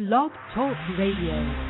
Blog Talk Radio.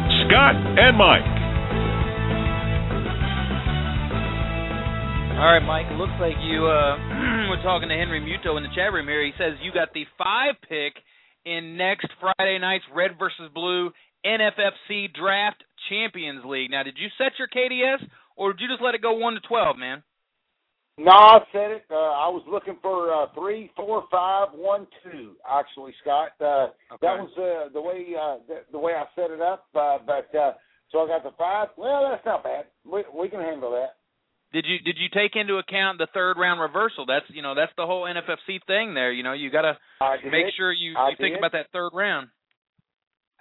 Scott and Mike. All right, Mike. Looks like you uh, were talking to Henry Muto in the chat room here. He says you got the five pick in next Friday night's Red versus Blue NFFC Draft Champions League. Now, did you set your KDS or did you just let it go one to twelve, man? No, I said it. Uh, I was looking for uh, three, four, five, one, two. Actually, Scott, uh, okay. that was uh, the way uh, the, the way I set it up. Uh, but uh, so I got the five. Well, that's not bad. We we can handle that. Did you did you take into account the third round reversal? That's you know that's the whole NFFC thing there. You know you got to make sure you, you think about that third round.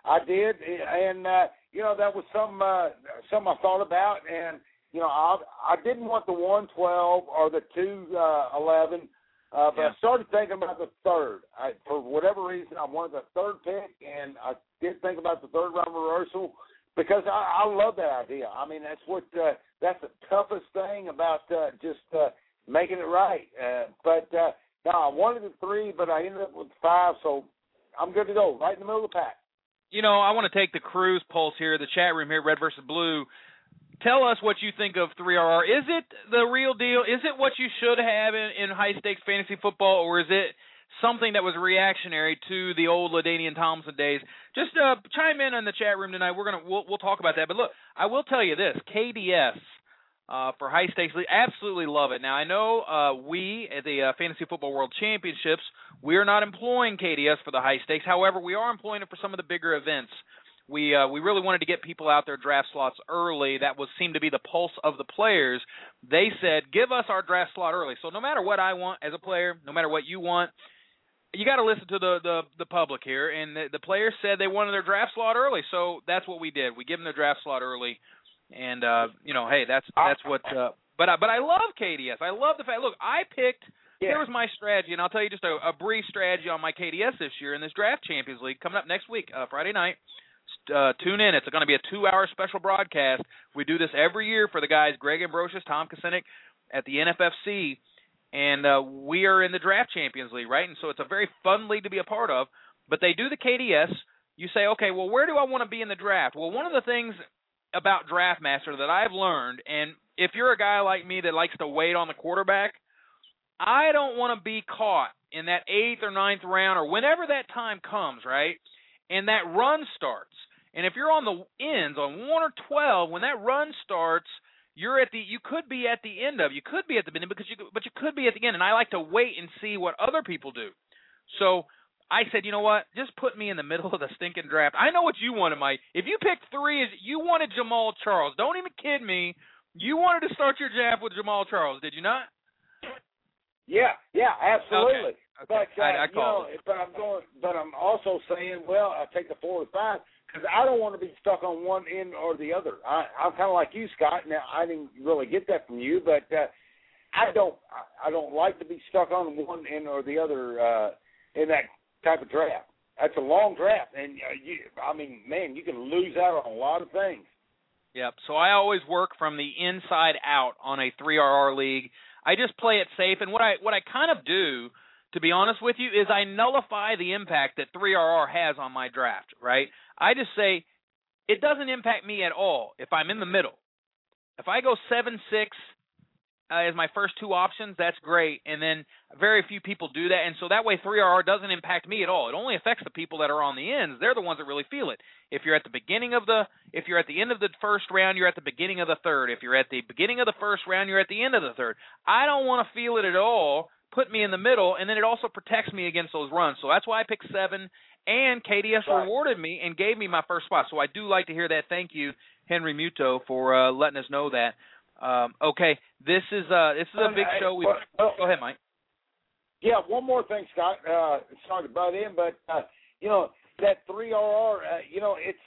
I did, and uh, you know that was some uh, something I thought about, and you know I I didn't want the one twelve or the two uh, eleven, uh, but yeah. I started thinking about the third. I, for whatever reason, I wanted the third pick, and I did think about the third round reversal because I, I love that idea. I mean, that's what uh, that's the toughest thing about uh, just uh, making it right. Uh, but uh, no, I wanted the three, but I ended up with five, so I'm good to go. Right in the middle of the pack. You know, I want to take the cruise pulse here, the chat room here, Red versus Blue. Tell us what you think of 3RR. Is it the real deal? Is it what you should have in, in high stakes fantasy football, or is it something that was reactionary to the old LaDainian Tomlinson days. Just uh, chime in in the chat room tonight. We're gonna we'll, we'll talk about that. But look, I will tell you this: KDS uh, for high stakes league, absolutely love it. Now I know uh, we at the uh, Fantasy Football World Championships we are not employing KDS for the high stakes. However, we are employing it for some of the bigger events. We uh, we really wanted to get people out their draft slots early. That was seemed to be the pulse of the players. They said, "Give us our draft slot early." So no matter what I want as a player, no matter what you want, you got to listen to the, the the public here, and the, the players said they wanted their draft slot early, so that's what we did. We give them their draft slot early, and uh, you know, hey, that's that's what. Uh, but I, but I love KDS. I love the fact. Look, I picked. Yeah. Here was my strategy, and I'll tell you just a, a brief strategy on my KDS this year in this Draft Champions League coming up next week, uh, Friday night. Uh, tune in. It's going to be a two-hour special broadcast. We do this every year for the guys Greg Ambrosius, Tom Kessenich at the NFFC and uh, we are in the Draft Champions League, right? And so it's a very fun league to be a part of. But they do the KDS. You say, okay, well, where do I want to be in the draft? Well, one of the things about DraftMaster that I've learned, and if you're a guy like me that likes to wait on the quarterback, I don't want to be caught in that eighth or ninth round or whenever that time comes, right? And that run starts. And if you're on the ends on one or twelve, when that run starts, you're at the you could be at the end of you could be at the beginning because you but you could be at the end. And I like to wait and see what other people do. So I said, you know what? Just put me in the middle of the stinking draft. I know what you wanted, Mike. If you picked three, is you wanted Jamaal Charles. Don't even kid me. You wanted to start your draft with Jamaal Charles, did you not? Yeah, yeah, absolutely. Okay. But uh, I, I you know, it. but I'm going. But I'm also saying, well, I take the four or five because I don't want to be stuck on one end or the other. I, I'm kind of like you, Scott. Now I didn't really get that from you, but uh, I don't. I I don't like to be stuck on one end or the other uh, in that type of draft. That's a long draft, and uh, you. I mean, man, you can lose out on a lot of things. Yep. So I always work from the inside out on a 3RR league. I just play it safe, and what I what I kind of do, to be honest with you, is I nullify the impact that 3RR has on my draft. Right? I just say it doesn't impact me at all if I'm in the middle. If I go seven six uh, as my first two options, that's great. And then very few people do that, and so that way 3RR doesn't impact me at all. It only affects the people that are on the ends. They're the ones that really feel it. If you're at the beginning of the, if you're at the end of the first round, you're at the beginning of the third. If you're at the beginning of the first round, you're at the end of the third. I don't want to feel it at all. Put me in the middle, and then it also protects me against those runs. So that's why I picked seven. And KDS Right. rewarded me and gave me my first spot. So I do like to hear that. Thank you, Henry Muto, for uh, letting us know that. Um, okay, this is uh this is a big show. We Well, go ahead, Mike. Yeah, one more thing, Scott. Uh, sorry to butt in, but uh, you know that three RR. Uh, you know, it's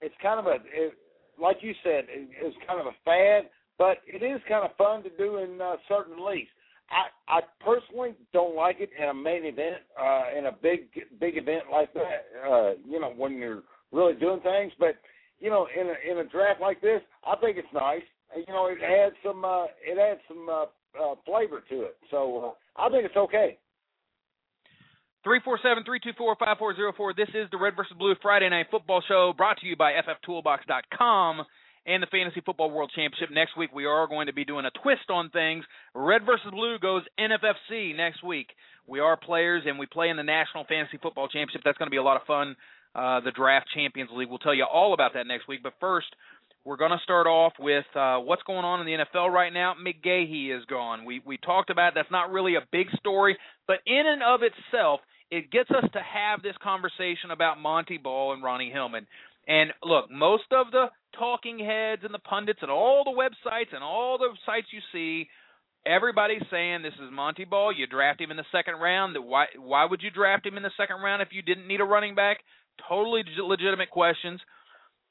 it's kind of a it, like you said, it, it's kind of a fad, but it is kind of fun to do in uh, certain leagues. I I personally don't like it in a main event, uh, in a big big event like that. Uh, you know, when you're really doing things, but you know, in a in a draft like this, I think it's nice. You know, it adds some uh, it adds some uh, uh, flavor to it. So uh, I think it's okay. Three four seven three two four five four zero four. This is the Red versus Blue Friday Night Football Show, brought to you by FFToolbox.com and the Fantasy Football World Championship. Next week we are going to be doing a twist on things. Red versus Blue goes NFFC next week. We are players and we play in the National Fantasy Football Championship. That's going to be a lot of fun. Uh, the Draft Champions League. We'll tell you all about that next week. But first, we're going to start off with uh, what's going on in the NFL right now. McGahee is gone. We we talked about it. that's not really a big story, but in and of itself, it gets us to have this conversation about Montee Ball and Ronnie Hillman. And look, most of the talking heads and the pundits and all the websites and all the sites you see, everybody's saying this is Montee Ball. You draft him in the second round. Why why would you draft him in the second round if you didn't need a running back? Totally legitimate questions.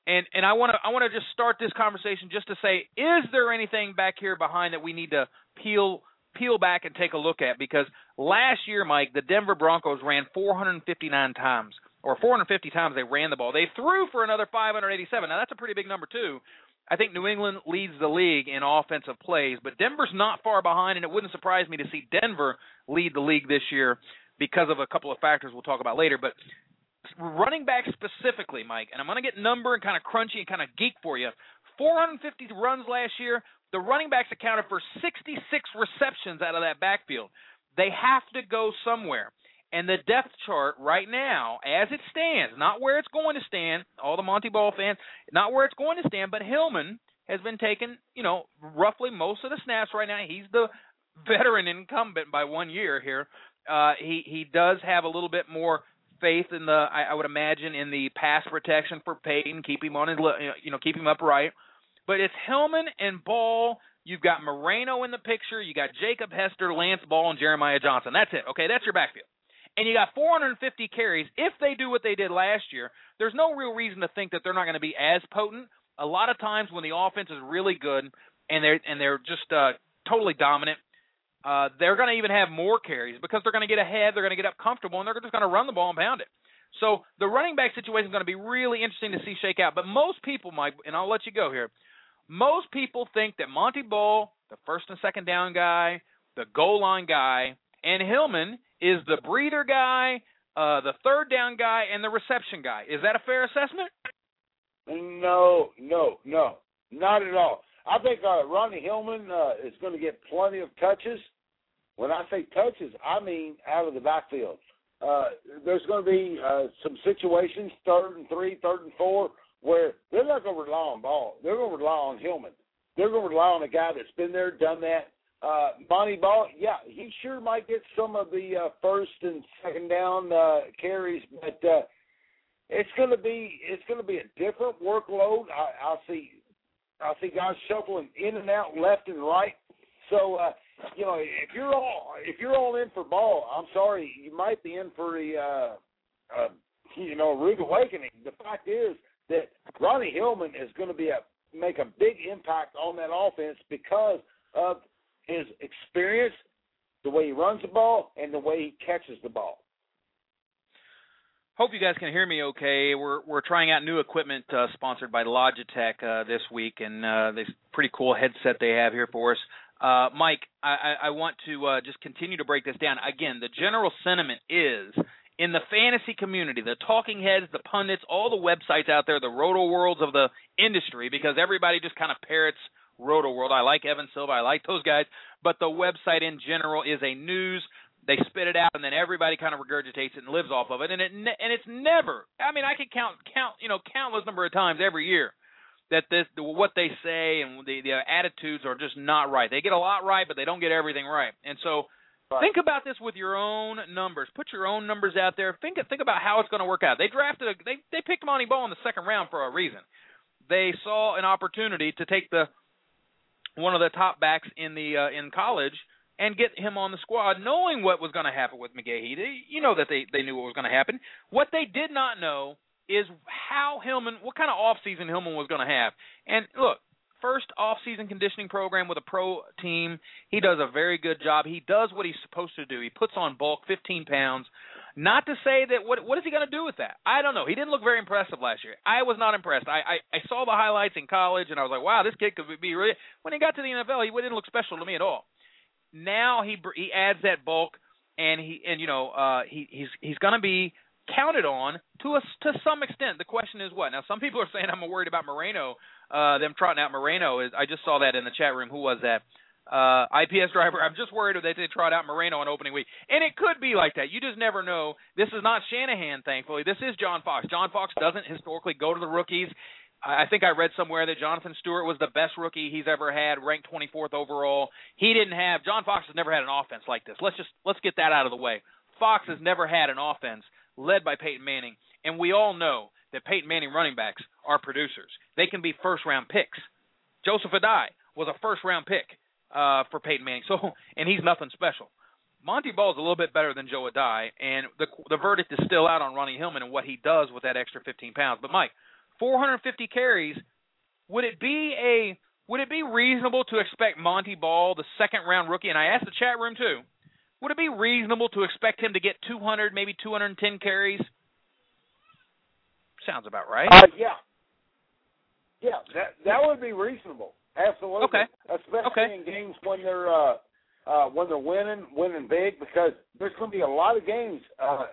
And and I want to I want to just start this conversation just to say, is there anything back here behind that we need to peel peel back and take a look at? Because last year, Mike, the Denver Broncos ran 459 times, or 450 times they ran the ball. They threw for another 587. Now that's a pretty big number too. I think New England leads the league in offensive plays, but Denver's not far behind, and it wouldn't surprise me to see Denver lead the league this year because of a couple of factors we'll talk about later. But running back specifically, Mike, and I'm going to get number and kind of crunchy and kind of geek for you. 450 runs last year. The running backs accounted for 66 receptions out of that backfield. They have to go somewhere. And the depth chart right now, as it stands, not where it's going to stand, all the Montee Ball fans, not where it's going to stand, but Hillman has been taking, you know, roughly most of the snaps right now. He's the veteran incumbent by one year here. Uh, he he does have a little bit more faith in the I, I would imagine in the pass protection for Peyton, keep him on his you know keep him upright. But it's Hillman and Ball. You've got Moreno in the picture. You got Jacob Hester, Lance Ball, and Jeremiah Johnson. That's it. Okay, that's your backfield. And you got 450 carries. If they do what they did last year, there's no real reason to think that they're not going to be as potent. A lot of times when the offense is really good and they're and they're just uh, totally dominant, uh, they're going to even have more carries because they're going to get ahead, they're going to get up comfortable, and they're just going to run the ball and pound it. So the running back situation is going to be really interesting to see shake out. But most people, Mike, and I'll let you go here. Most people think that Montee Ball, the first and second down guy, the goal line guy, and Hillman is the breather guy, uh, the third down guy, and the reception guy. Is that a fair assessment? No, no, no, not at all. I think uh, Ronnie Hillman uh, is going to get plenty of touches, when I say touches, I mean out of the backfield. Uh, there's going to be uh, some situations, third and three, third and four, where they're not going to rely on ball. They're going to rely on Hillman. They're going to rely on a guy that's been there, done that. Uh, Montee Ball, yeah, he sure might get some of the uh, first and second down uh, carries, but uh, it's going to be it's going to be a different workload. I, I see I see guys shuffling in and out, left and right. So uh, you know, if you're all if you're all in for ball, I'm sorry, you might be in for a uh, uh, you know rude awakening. The fact is that Ronnie Hillman is going to be a make a big impact on that offense because of his experience, the way he runs the ball, and the way he catches the ball. Hope you guys can hear me okay. We're we're trying out new equipment uh, sponsored by Logitech uh, this week, and uh, this pretty cool headset they have here for us. Uh, Mike, I, I want to uh, just continue to break this down. Again, the general sentiment is in the fantasy community, the talking heads, the pundits, all the websites out there, the roto worlds of the industry, because everybody just kind of parrots roto world. I like Evan Silva, I like those guys, but the website in general is a news. They spit it out, and then everybody kind of regurgitates it and lives off of it. And it ne- and it's never. I mean, I can count count you know countless number of times every year that this what they say and the the attitudes are just not right. They get a lot right, but they don't get everything right. And so right. think about this with your own numbers. Put your own numbers out there. Think think about how it's going to work out. They drafted a, they they picked Montee Ball in the second round for a reason. They saw an opportunity to take the one of the top backs in the uh, in college and get him on the squad, knowing what was going to happen with McGahee. They, you know that they they knew what was going to happen. What they did not know is how Hillman, what kind of off season Hillman was going to have. And look, first off season conditioning program with a pro team. He does a very good job. He does what he's supposed to do. He puts on bulk, 15 pounds. Not to say that what what is he going to do with that? I don't know. He didn't look very impressive last year. I was not impressed. I, I I saw the highlights in college and I was like, wow, this kid could be really. When he got to the NFL, he didn't look special to me at all. Now he he adds that bulk and he and you know uh he he's he's going to be counted on to a, to some extent. The question is what? Now, some people are saying I'm worried about Moreno. Uh, them trotting out Moreno. Is I just saw that in the chat room. Who was that? Uh, IPS driver. I'm just worried that they trot out Moreno on opening week, and it could be like that. You just never know. This is not Shanahan, thankfully. This is John Fox. John Fox doesn't historically go to the rookies. I think I read somewhere that Jonathan Stewart was the best rookie he's ever had, ranked 24th overall. He didn't have John Fox has never had an offense like this. Let's just let's get that out of the way. Fox has never had an offense led by Peyton Manning, and we all know that Peyton Manning running backs are producers. They can be first round picks. Joseph Addai was a first round pick uh, for Peyton Manning, so and he's nothing special. Montee Ball is a little bit better than Joe Addai, and the the verdict is still out on Ronnie Hillman and what he does with that extra 15 pounds. But Mike, 450 carries, would it be a would it be reasonable to expect Montee Ball, the second round rookie, and I asked the chat room too, would it be reasonable to expect him to get 200, maybe 210 carries? Sounds about right. Uh, yeah. Yeah, that that would be reasonable. Absolutely. Okay. Especially okay. in games when they're uh, uh, when they're winning, winning big, because there's going to be a lot of games uh,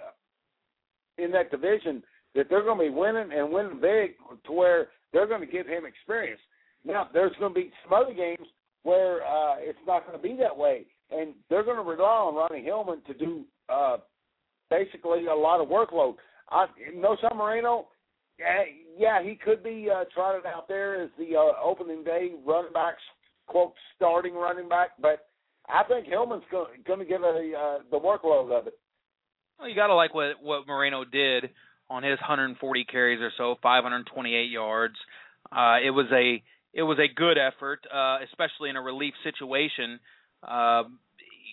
in that division that they're going to be winning and winning big, to where they're going to give him experience. Now, there's going to be some other games where uh, it's not going to be that way and they're going to rely on Ronnie Hillman to do uh, basically a lot of workload. I, no San Marino. yeah, yeah, he could be uh, trotted out there as the uh, opening day running backs, quote, starting running back, but I think Hillman's going, to give a, uh, the workload of it. Well, you got to like what what Moreno did on his 140 carries or so, 528 yards. Uh, it was a it was a good effort, uh, especially in a relief situation. Um,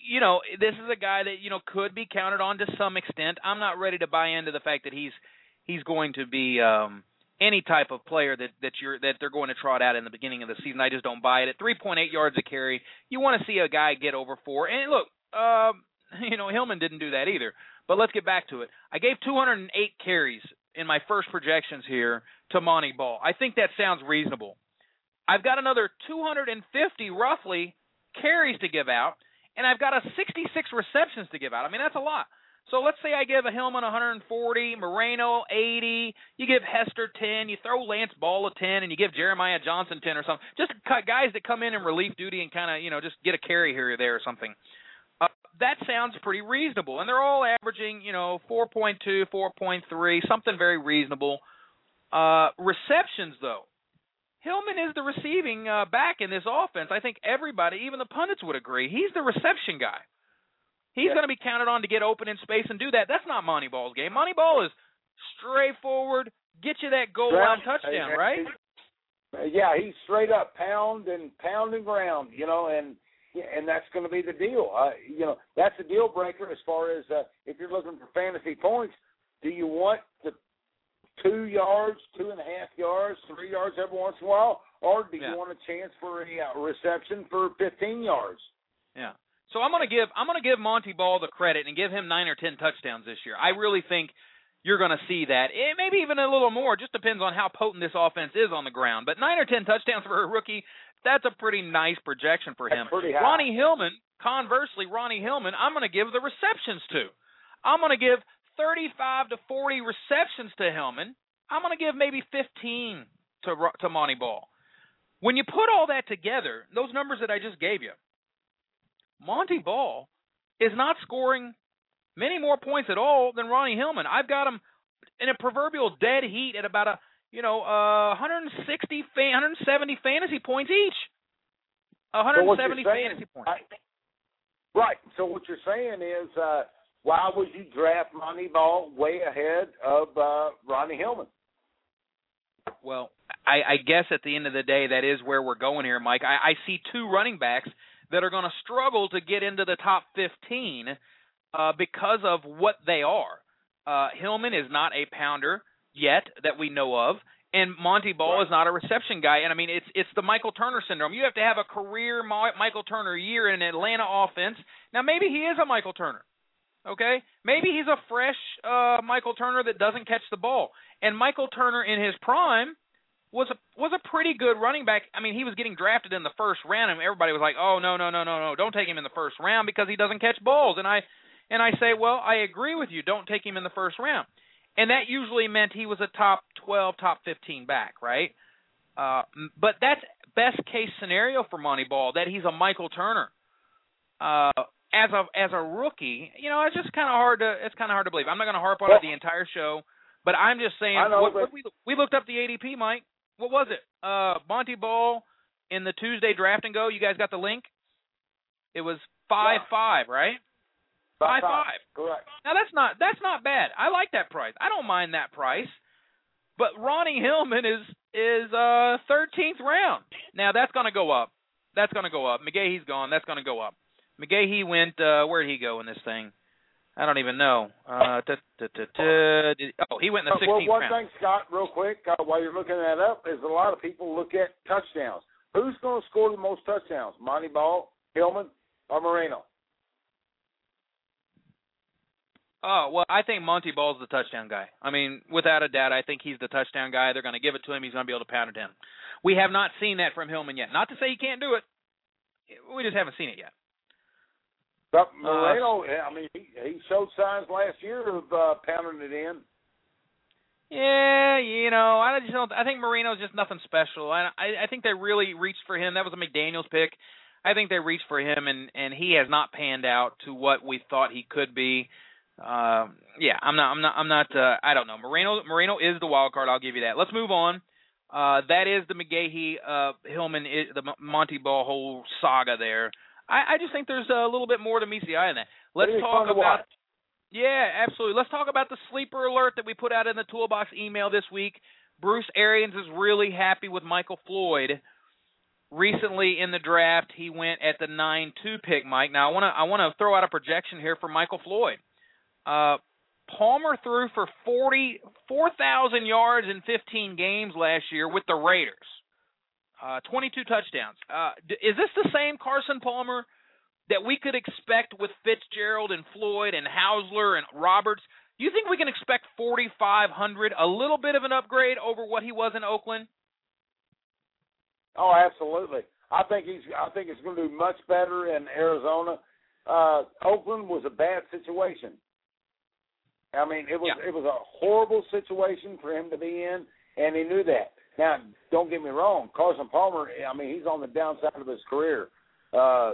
you know, this is a guy that you know could be counted on to some extent. I'm not ready to buy into the fact that he's he's going to be um, any type of player that that you're that they're going to trot out in the beginning of the season. I just don't buy it. At 3.8 yards a carry, you want to see a guy get over four. And look, um, you know, Hillman didn't do that either. But let's get back to it. I gave 208 carries in my first projections here to Montee Ball. I think that sounds reasonable. I've got another 250 roughly carries to give out, and I've got a 66 receptions to give out. I mean, that's a lot. So let's say I give a Hillman 140, Moreno 80, you give Hester 10, you throw Lance Ball a 10, and you give Jeremiah Johnson 10 or something. Just guys that come in in relief duty and kind of, you know, just get a carry here or there or something. Uh, that sounds pretty reasonable. And they're all averaging, you know, 4.2, 4.3, something very reasonable. Uh, receptions, though. Hillman is the receiving uh, back in this offense. I think everybody, even the pundits, would agree. He's the reception guy. He's Yeah. going to be counted on to get open in space and do that. That's not Montee Ball's game. Montee Ball is straightforward, get you that goal line touchdown, right? Yeah, he's straight up pound and pound and ground, you know, and and that's going to be the deal. Uh, you know, that's a deal breaker as far as uh, if you're looking for fantasy points. Do you want the two yards, two and a half yards, three yards every once in a while, or do Yeah. you want a chance for a uh, reception for 15 yards? Yeah. So I'm gonna give I'm gonna give Montee Ball the credit and give him nine or ten touchdowns this year. I really think you're gonna see that. It, maybe even a little more. Just depends on how potent this offense is on the ground. But nine or ten touchdowns for a rookie, that's a pretty nice projection for him. That's pretty high. Ronnie Hillman, conversely, Ronnie Hillman, I'm gonna give the receptions to. I'm gonna give 35 to 40 receptions to Hillman. I'm gonna give maybe 15 to to Montee Ball. When you put all that together, those numbers that I just gave you, Montee Ball is not scoring many more points at all than Ronnie Hillman. I've got him in a proverbial dead heat at about a you know uh 160 fa- 170 fantasy points each. So 170 saying- fantasy points. I- right. So what you're saying is, uh, why would you draft Montee Ball way ahead of uh, Ronnie Hillman? Well, I, I guess at the end of the day, that is where we're going here, Mike. I, I see two running backs that are going to struggle to get into the top 15 uh, because of what they are. Uh, Hillman is not a pounder yet that we know of, and Montee Ball Right. is not a reception guy. And I mean, it's it's the Michael Turner syndrome. You have to have a career Michael Turner year in an Atlanta offense. Now, maybe he is a Michael Turner. Okay, maybe he's a fresh uh, Michael Turner that doesn't catch the ball. And Michael Turner in his prime was a was a pretty good running back. I mean, he was getting drafted in the first round, and everybody was like, "Oh no, no, no, no, no! Don't take him in the first round because he doesn't catch balls." And I and I say, "Well, I agree with you. Don't take him in the first round." And that usually meant he was a top 12, top 15 back, right? Uh, but that's best case scenario for Montee Ball that he's a Michael Turner. Uh, as a as a rookie, you know, it's just kind of hard to it's kind of hard to believe. I'm not going to harp on Well- it the entire show, but I'm just saying. Know, what, what we we looked up the ADP, Mike. What was it? Uh, Montee Ball in the Tuesday draft and go. You guys got the link. It was five Yeah. five, right? Five five. Correct. Now that's not that's not bad. I like that price. I don't mind that price. But Ronnie Hillman is is uh thirteenth round. Now that's gonna go up. That's gonna go up. McGahee's gone. That's gonna go up. McGahee went uh where'd he go in this thing? I don't even know. Uh ta, ta, ta, ta, did- oh he went in the Uh, sixteenth well, one round. thing, Scott, real quick, uh, while you're looking that up, is a lot of people look at touchdowns. Who's going to score the most touchdowns? Montee Ball, Hillman, or Moreno? Oh well, I think Montee Ball's the touchdown guy. I mean, without a doubt, I think he's the touchdown guy. They're going to give it to him. He's going to be able to pound it in. We have not seen that from Hillman yet. Not to say he can't do it. We just haven't seen it yet. But Moreno, I mean, he, he showed signs last year of uh, pounding it in. Yeah, you know, I just don't. I think Moreno's just nothing special. I, I I think they really reached for him. That was a McDaniel's pick. I think they reached for him, and and he has not panned out to what we thought he could be. Um, yeah, I'm not. I'm not. I'm not. Uh, I don't know. Moreno. Moreno is the wild card. I'll give you that. Let's move on. Uh, that is the McGahee uh, Hillman, the Montee Ball whole saga there. I, I just think there's a little bit more to meets the eye in that. Let's talk about yeah, absolutely. Let's talk about the sleeper alert that we put out in the toolbox email this week. Bruce Arians is really happy with Michael Floyd. Recently in the draft, he went at the nine two pick, Mike. Now I want to I want to throw out a projection here for Michael Floyd. Uh, Palmer threw for forty four thousand yards in 15 games last year with the Raiders. Uh, 22 touchdowns. Uh, d- is this the same Carson Palmer that we could expect with Fitzgerald and Floyd and Housler and Roberts? Do you think we can expect 4,500, a little bit of an upgrade over what he was in Oakland? Oh, absolutely. I think he's. I think it's going to do much better in Arizona. Uh, Oakland was a bad situation. I mean, it was Yeah. it was a horrible situation for him to be in, and he knew that. Now, don't get me wrong, Carson Palmer. I mean, he's on the downside of his career, uh,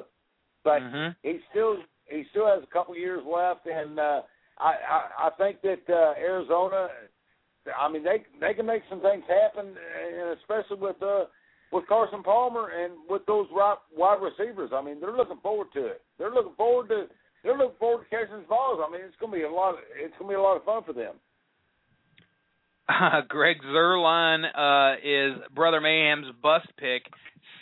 but Mhm. he's still he still has a couple years left, and uh, I, I I think that uh, Arizona, I mean they they can make some things happen, and especially with uh with Carson Palmer and with those wide receivers. I mean they're looking forward to it. They're looking forward to they're looking forward to catching balls. I mean it's to be a lot. Of, it's going to be a lot of fun for them. Uh, Greg Zuerlein uh, is Brother Mayhem's bust pick.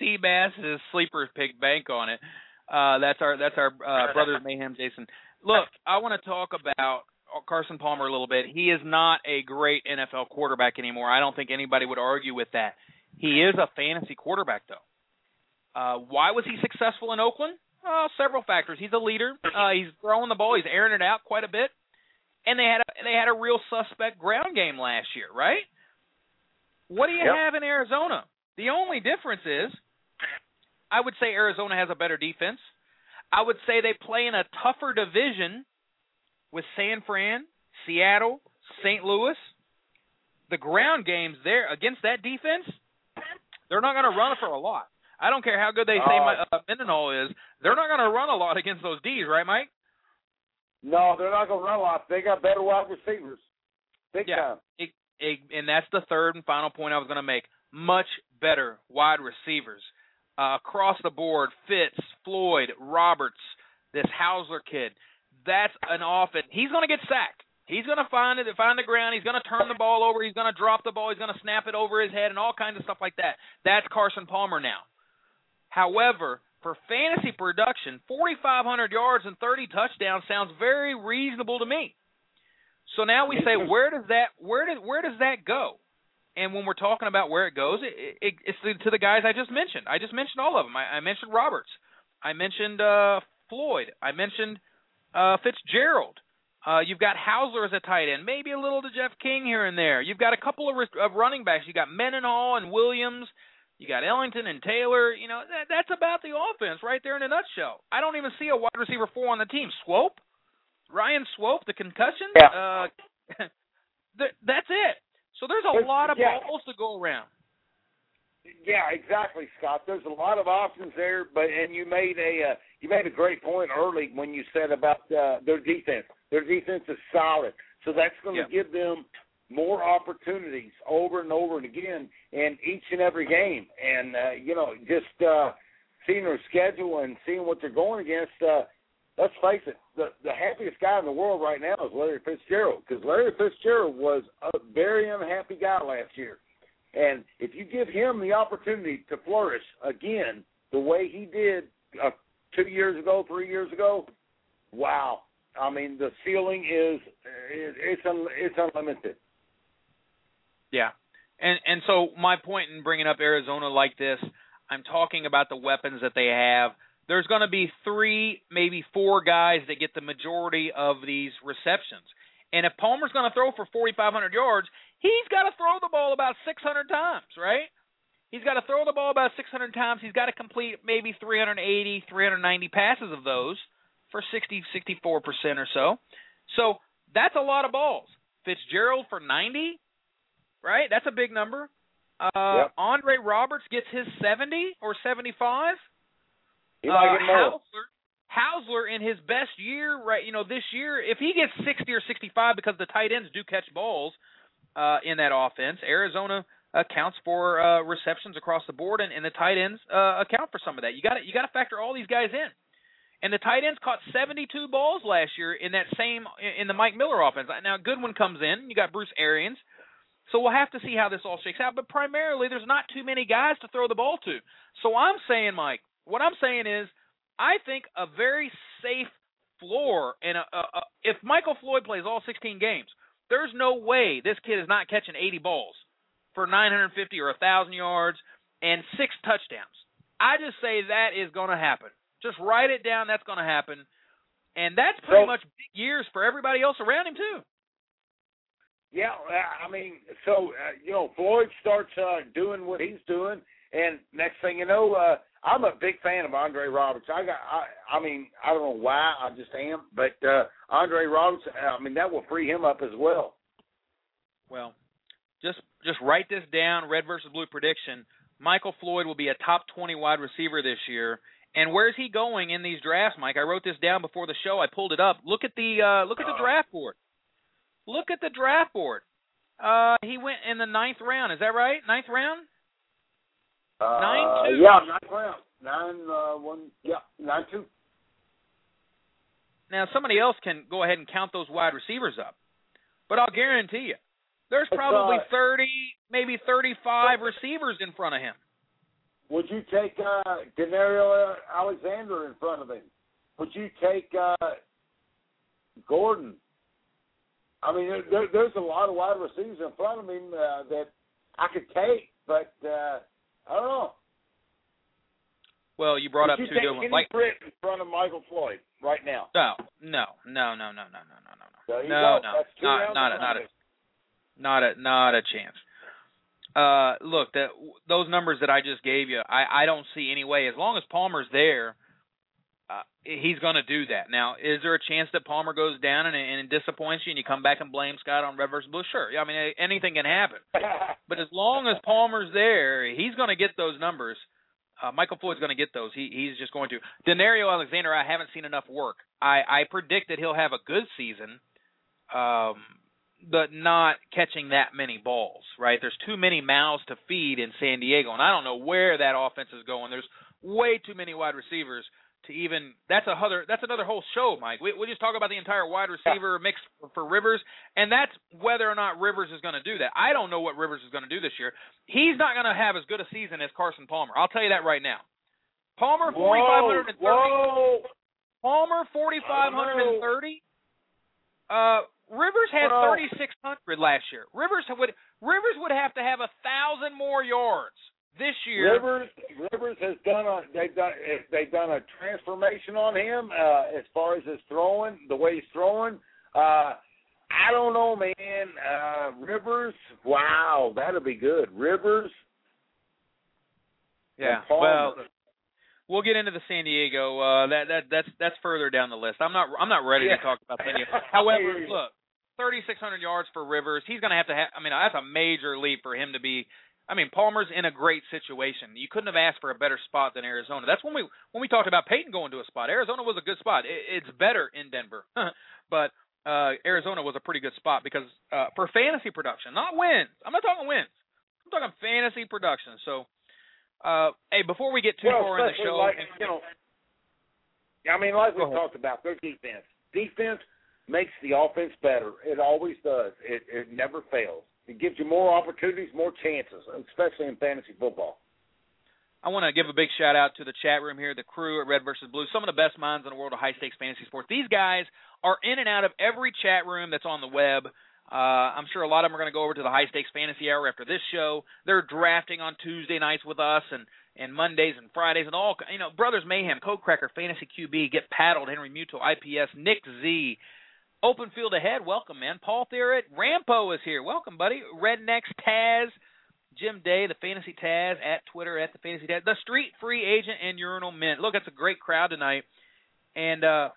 Seabass is sleeper pick. Bank on it. Uh, that's our that's our uh, Brothers Mayhem, Jason. Look, I want to talk about Carson Palmer a little bit. He is not a great NFL quarterback anymore. I don't think anybody would argue with that. He is a fantasy quarterback, though. Uh, why was he successful in Oakland? Uh, several factors. He's a leader. Uh, he's throwing the ball. He's airing it out quite a bit and they had a, they had a real suspect ground game last year, right? What do you yep. have in Arizona? The only difference is, I would say Arizona has a better defense. I would say they play in a tougher division with San Fran, Seattle, St. Louis. The ground games there against that defense, they're not going to run for a lot. I don't care how good they say uh, uh, Mendenhall is. They're not going to run a lot against those D's, right, Mike? No, they're not going to run a lot. They got better wide receivers. Big yeah. time. It, it, and that's the third and final point I was going to make. Much better wide receivers uh, across the board. Fitz, Floyd, Roberts, this Housler kid. That's an offense. He's going to get sacked. He's going to find it, find the ground. He's going to turn the ball over. He's going to drop the ball. He's going to snap it over his head and all kinds of stuff like that. That's Carson Palmer now. However, for fantasy production, 4,500 yards and 30 touchdowns sounds very reasonable to me. So now we say, where does that where does where does that go? And when we're talking about where it goes, it, it, it's to the guys I just mentioned. I just mentioned all of them. I, I mentioned Roberts. I mentioned uh, Floyd. I mentioned uh, Fitzgerald. Uh, you've got Housler as a tight end, maybe a little to Jeff King here and there. You've got a couple of, of running backs. You've got Mendenhall and Williams you got Ellington and Taylor. You know that, that's about the offense right there in a nutshell. I don't even see a wide receiver four on the team. Swope, Ryan Swope, the concussion. Yeah. Uh, that's it. So there's a lot of yeah. balls to go around. Yeah, exactly, Scott. There's a lot of options there, but and you made a uh, you made a great point early when you said about uh, their defense. Their defense is solid, so that's going to yeah. give them more opportunities over and over and again in each and every game. And uh, you know, just uh, seeing their schedule and seeing what they're going against. Uh, let's face it, the the happiest guy in the world right now is Larry Fitzgerald because Larry Fitzgerald was a very unhappy guy last year. And if you give him the opportunity to flourish again the way he did uh, two years ago, three years ago, wow! I mean, the ceiling is it's un, it's unlimited. Yeah. And and so my point in bringing up Arizona like this, I'm talking about the weapons that they have. There's going to be three, maybe four guys that get the majority of these receptions. And if Palmer's going to throw for 4,500 yards, he's got to throw the ball about 600 times, right? He's got to throw the ball about 600 times. He's got to complete maybe 380, 390 passes of those for 60, 64% or so. So that's a lot of balls. Fitzgerald for 90, right? That's a big number. Uh, yep. Andre Roberts gets his 70 or 75. He might uh, get more. Housler, Housler in his best year, right? You know, this year, if he gets 60 or 65, because the tight ends do catch balls uh, in that offense, Arizona accounts for uh, receptions across the board, and, and the tight ends uh, account for some of that. You got you got to factor all these guys in. And the tight ends caught 72 balls last year in that same in the Mike Miller offense. Now Goodwin comes in. You got Bruce Arians. So we'll have to see how this all shakes out. But primarily, there's not too many guys to throw the ball to. So I'm saying, Mike, what I'm saying is, I think a very safe floor, and a, a, a, if Michael Floyd plays all 16 games, there's no way this kid is not catching 80 balls for 950 or 1,000 yards and six touchdowns. I just say that is going to happen. Just write it down. That's going to happen. And that's pretty so, much big years for everybody else around him, too. Yeah, I mean, so uh, you know, Floyd starts uh, doing what he's doing, and next thing you know, uh, I'm a big fan of Andre Roberts. I got, I, I mean, I don't know why, I just am, but uh, Andre Roberts, I mean, that will free him up as well. Well, just just write this down. Red versus blue prediction. Michael Floyd will be a top 20 wide receiver this year, And where's he going in these drafts, Mike? I wrote this down before the show. I pulled it up. Look at the uh, look at the draft board. Look at the draft board. Uh, he went in the ninth round. Is that right? Ninth round. Uh, Nine two. Yeah, ninth round. Nine uh, one. Yeah, nine two. Now somebody else can go ahead and count those wide receivers up, but I'll guarantee you, there's probably uh, 30, maybe 35 receivers in front of him. Would you take uh, Danario Alexander in front of him? Would you take uh, Gordon? I mean, there- there, there's a lot of wide receivers in front of him uh, that I could take, but uh, I don't know. Well, you brought Would up you two take good ones. Like Britt in front of Michael Floyd right now? no, no, no, no, no, no, no, no, There you no, no, not not a, not a not a not a chance. Uh, look, that those numbers that I just gave you, I I don't see any way. As long as Palmer's there, uh, he's going to do that. Now, is there a chance that Palmer goes down and, and disappoints you, and you come back and blame Scott on red versus blue? Sure. I mean, anything can happen. But as long as Palmer's there, he's going to get those numbers. Uh, Michael Floyd's going to get those. He he's just going to. Danario Alexander, I haven't seen enough work. I I predict that he'll have a good season, um, but not catching that many balls. Right? There's too many mouths to feed in San Diego, and I don't know where that offense is going. There's way too many wide receivers to even. That's a other. That's another whole show, Mike. We we just talk about the entire wide receiver mix for, for Rivers, and that's whether or not Rivers is going to do that. I don't know what Rivers is going to do this year. He's not going to have as good a season as Carson Palmer. I'll tell you that right now. Palmer forty five hundred and thirty. Palmer forty five hundred and thirty. Uh, Rivers had thirty six hundred last year. Rivers would Rivers would have to have a thousand more yards this year. Rivers Rivers has done a they've done they've done a transformation on him uh, as far as his throwing, the way he's throwing. Uh, I don't know, man. Uh, Rivers, wow, that'll be good. Rivers, Yeah. Well, we'll get into the San Diego. Uh, that that that's that's further down the list. I'm not I'm not ready Yeah. to talk about San Diego. However, look, 3,600 yards for Rivers. He's going to have to have. I mean, that's a major leap for him to be. I mean, Palmer's in a great situation. You couldn't have asked for a better spot than Arizona. That's when we when we talked about Peyton going to a spot. Arizona was a good spot. It, it's better in Denver, but uh, Arizona was a pretty good spot because uh, for fantasy production, not wins. I'm not talking wins. I'm talking fantasy production. So, uh, hey, before we get too well, far in the show, like and- you know, I mean, like we ahead. talked about, their defense. Defense makes the offense better. It always does. It it never fails. It gives you more opportunities, more chances, especially in fantasy football. I want to give a big shout out to the chat room here, the crew at Red versus Blue, some of the best minds in the world of high stakes fantasy sports. These guys are in and out of every chat room that's on the web. Uh, I'm sure a lot of them are going to go over to the high stakes fantasy hour after this show. They're drafting on Tuesday nights with us and and Mondays and Fridays and all you know Brothers Mayhem, Code Cracker, Fantasy QB, Get Paddled, Henry Muto, IPS, Nick Z, Open Field Ahead, welcome man. Paul Thierrett, Rampo is here, welcome buddy. Rednecks, Taz, Jim Day, the Fantasy Taz at Twitter at the Fantasy Taz, the Street Free Agent, and Urinal Mint. Look, it's a great crowd tonight, and uh,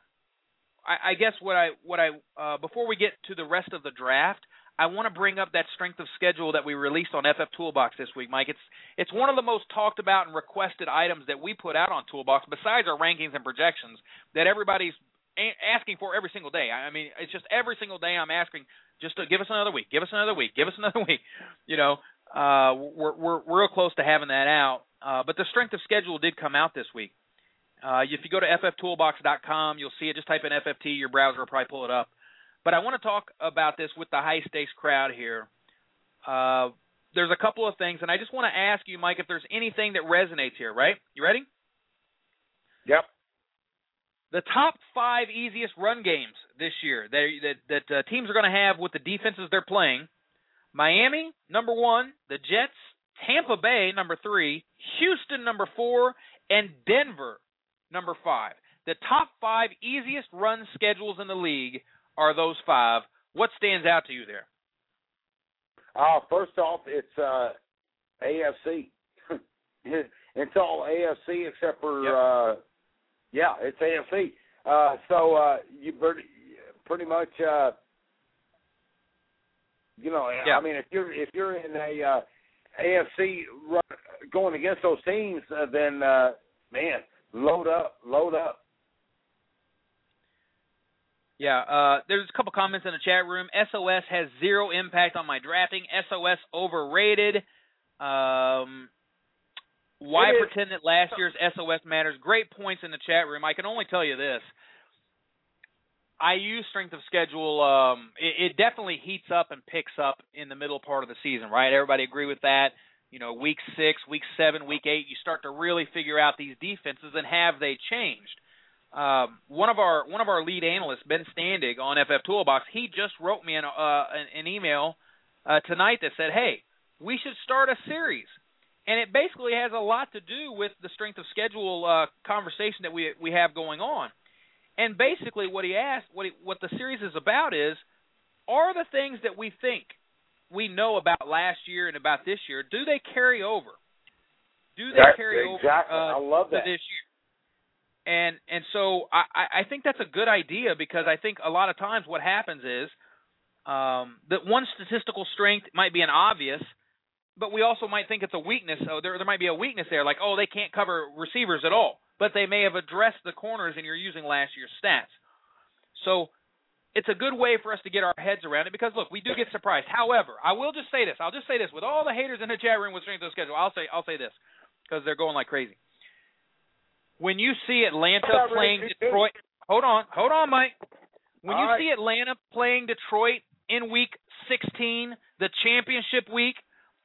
I, I guess what I what I uh, before we get to the rest of the draft, I want to bring up that strength of schedule that we released on FF Toolbox this week, Mike. It's it's one of the most talked about and requested items that we put out on Toolbox, besides our rankings and projections that everybody's asking for every single day. I mean, it's just every single day I'm asking just to give us another week, give us another week, give us another week. You know, uh, we're we're we're real close to having that out. Uh, but the strength of schedule did come out this week. Uh, if you go to fftoolbox.com, you'll see it. Just type in FFT, your browser will probably pull it up. But I want to talk about this with the high stakes crowd here. Uh, there's a couple of things, and I just want to ask you, Mike, if there's anything that resonates here. Right? You ready? Yep. The top five easiest run games this year that that, that uh, teams are going to have with the defenses they're playing: Miami number one, the Jets, Tampa Bay number three, Houston number four, and Denver number five. The top five easiest run schedules in the league are those five. What stands out to you there? Uh, first off, it's uh, AFC. it's all AFC except for Yep. Yeah, it's AFC. Uh, so uh, you pretty, pretty much uh, you know, Yeah. I mean, if you're if you're in a uh, AFC run, going against those teams, uh, then uh, man, load up, load up. Yeah, uh, there's a couple comments in the chat room. SOS has zero impact on my drafting. SOS overrated. Um, why pretend that last year's SOS matters? Great points in the chat room. I can only tell you this. I use strength of schedule. Um, it, it definitely heats up and picks up in the middle part of the season, right? Everybody agree with that. You know, week six, week seven, week eight, you start to really figure out these defenses and have they changed. Um, one of our one of our lead analysts, Ben Standig on FF Toolbox, he just wrote me an uh, an, an email uh, tonight that said, "Hey, we should start a series," and it basically has a lot to do with the strength of schedule uh, conversation that we we have going on. And basically, what he asked, what he, what the series is about is, are the things that we think we know about last year and about this year, do they carry over? Do they That- carry exactly. over uh, I love to that. this year? And and so I, I think that's a good idea because I think a lot of times what happens is um, that one statistical strength might be an obvious, but we also might think it's a weakness. So there there might be a weakness there, like oh they can't cover receivers at all, but they may have addressed the corners and you're using last year's stats. So it's a good way for us to get our heads around it because look, we do get surprised. However, I will just say this. I'll just say this with all the haters in the chat room with strength of schedule. I'll say I'll say this because they're going like crazy. When you see Atlanta playing Detroit, hold on, hold on, Mike. When All you right. see Atlanta playing Detroit in week 16, the championship week,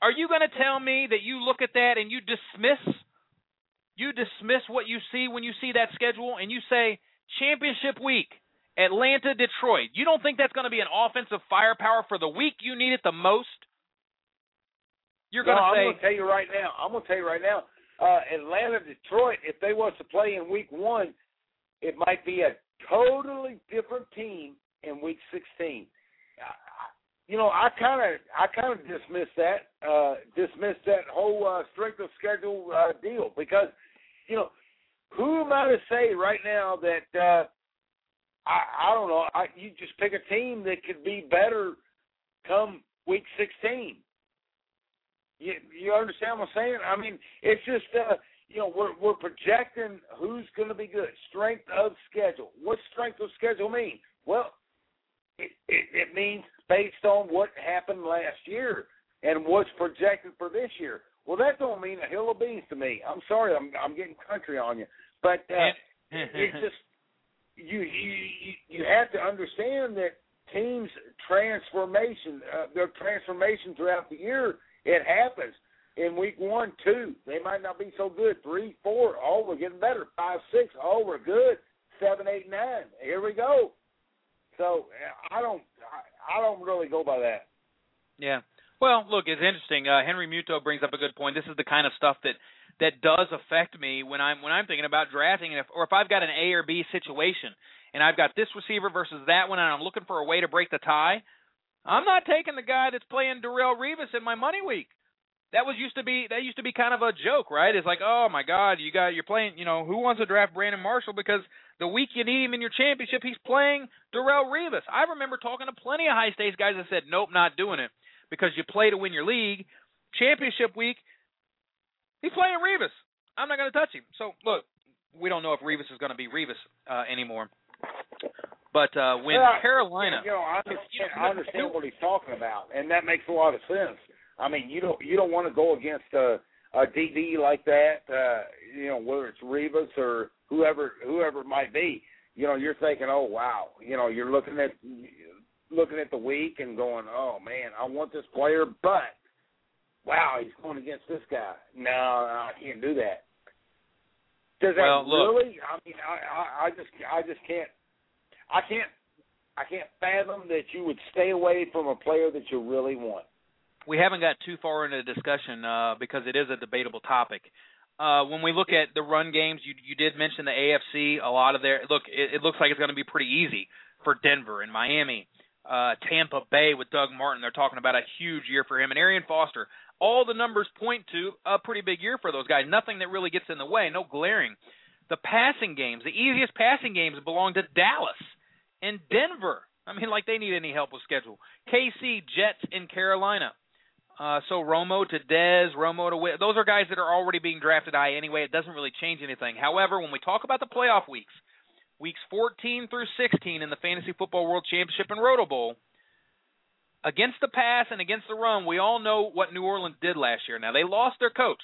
are you going to tell me that you look at that and you dismiss you dismiss what you see when you see that schedule and you say championship week, Atlanta Detroit. You don't think that's going to be an offensive firepower for the week you need it the most? You're going no, to I'm going to tell you right now. I'm going to tell you right now. Uh, Atlanta, Detroit. If they was to play in Week One, it might be a totally different team in Week 16. You know, I kind of, I kind of dismiss that, uh, dismiss that whole uh, strength of schedule uh, deal because, you know, who am I to say right now that uh, I, I don't know? I, you just pick a team that could be better come Week 16. You you understand what I'm saying? I mean, it's just uh, you know we're we're projecting who's going to be good. Strength of schedule. What strength of schedule mean? Well, it, it it means based on what happened last year and what's projected for this year. Well, that don't mean a hill of beans to me. I'm sorry, I'm I'm getting country on you, but uh, it's just you you you- have to understand that teams transformation uh, their transformation throughout the year it happens. In week one two they might not be so good. Three four oh we're getting better. Five six oh we're good. Seven eight nine here we go. So i don't i, don't really go by that Yeah. Well, look, it's interesting. Uh, Henry Muto brings up a good point. This is the kind of stuff that that does affect me when I'm when I'm thinking about drafting, and if, or if I've got an A or B situation, and I've got this receiver versus that one, and I'm looking for a way to break the tie. I'm not taking the guy that's playing Darrelle Revis in my money week. That was used to be that used to be kind of a joke, right? It's like, oh my God, you got you're playing. You know, who wants to draft Brandon Marshall because the week you need him in your championship, he's playing Darrelle Revis. I remember talking to plenty of high stakes guys that said, nope, not doing it because you play to win your league. Championship week, he's playing Revis. I'm not going to touch him. So look, we don't know if Revis is going to be Revis uh, anymore. But uh, when Well, Carolina, you know i understand i understand what he's talking about and that makes a lot of sense i mean you don't you don't want to go against a a dd like that uh you know whether it's Revis or whoever whoever it might be you know you're thinking oh wow you know you're looking at looking at the week and going oh man i want this player but wow he's going against this guy no i can't do that does that Well, look. really i mean i i, I just i just can't I can't I can't fathom that you would stay away from a player that you really want. We haven't got too far into the discussion uh, because it is a debatable topic. Uh, when we look at the run games, you you did mention the AFC. A lot of their look, it, it looks like it's going to be pretty easy for Denver and Miami, uh, Tampa Bay with Doug Martin. They're talking about a huge year for him and Arian Foster. All the numbers point to a pretty big year for those guys. Nothing that really gets in the way. No glaring. The passing games, the easiest passing games belong to Dallas and Denver. I mean, like they need any help with schedule. KC, Jets, in Carolina. Uh, so Romo to Dez, Romo to Witt. Those are guys that are already being drafted high anyway. It doesn't really change anything. However, when we talk about the playoff weeks, weeks 14 through 16 in the Fantasy Football World Championship and Roto Bowl, against the pass and against the run, we all know what New Orleans did last year. Now they lost their coach.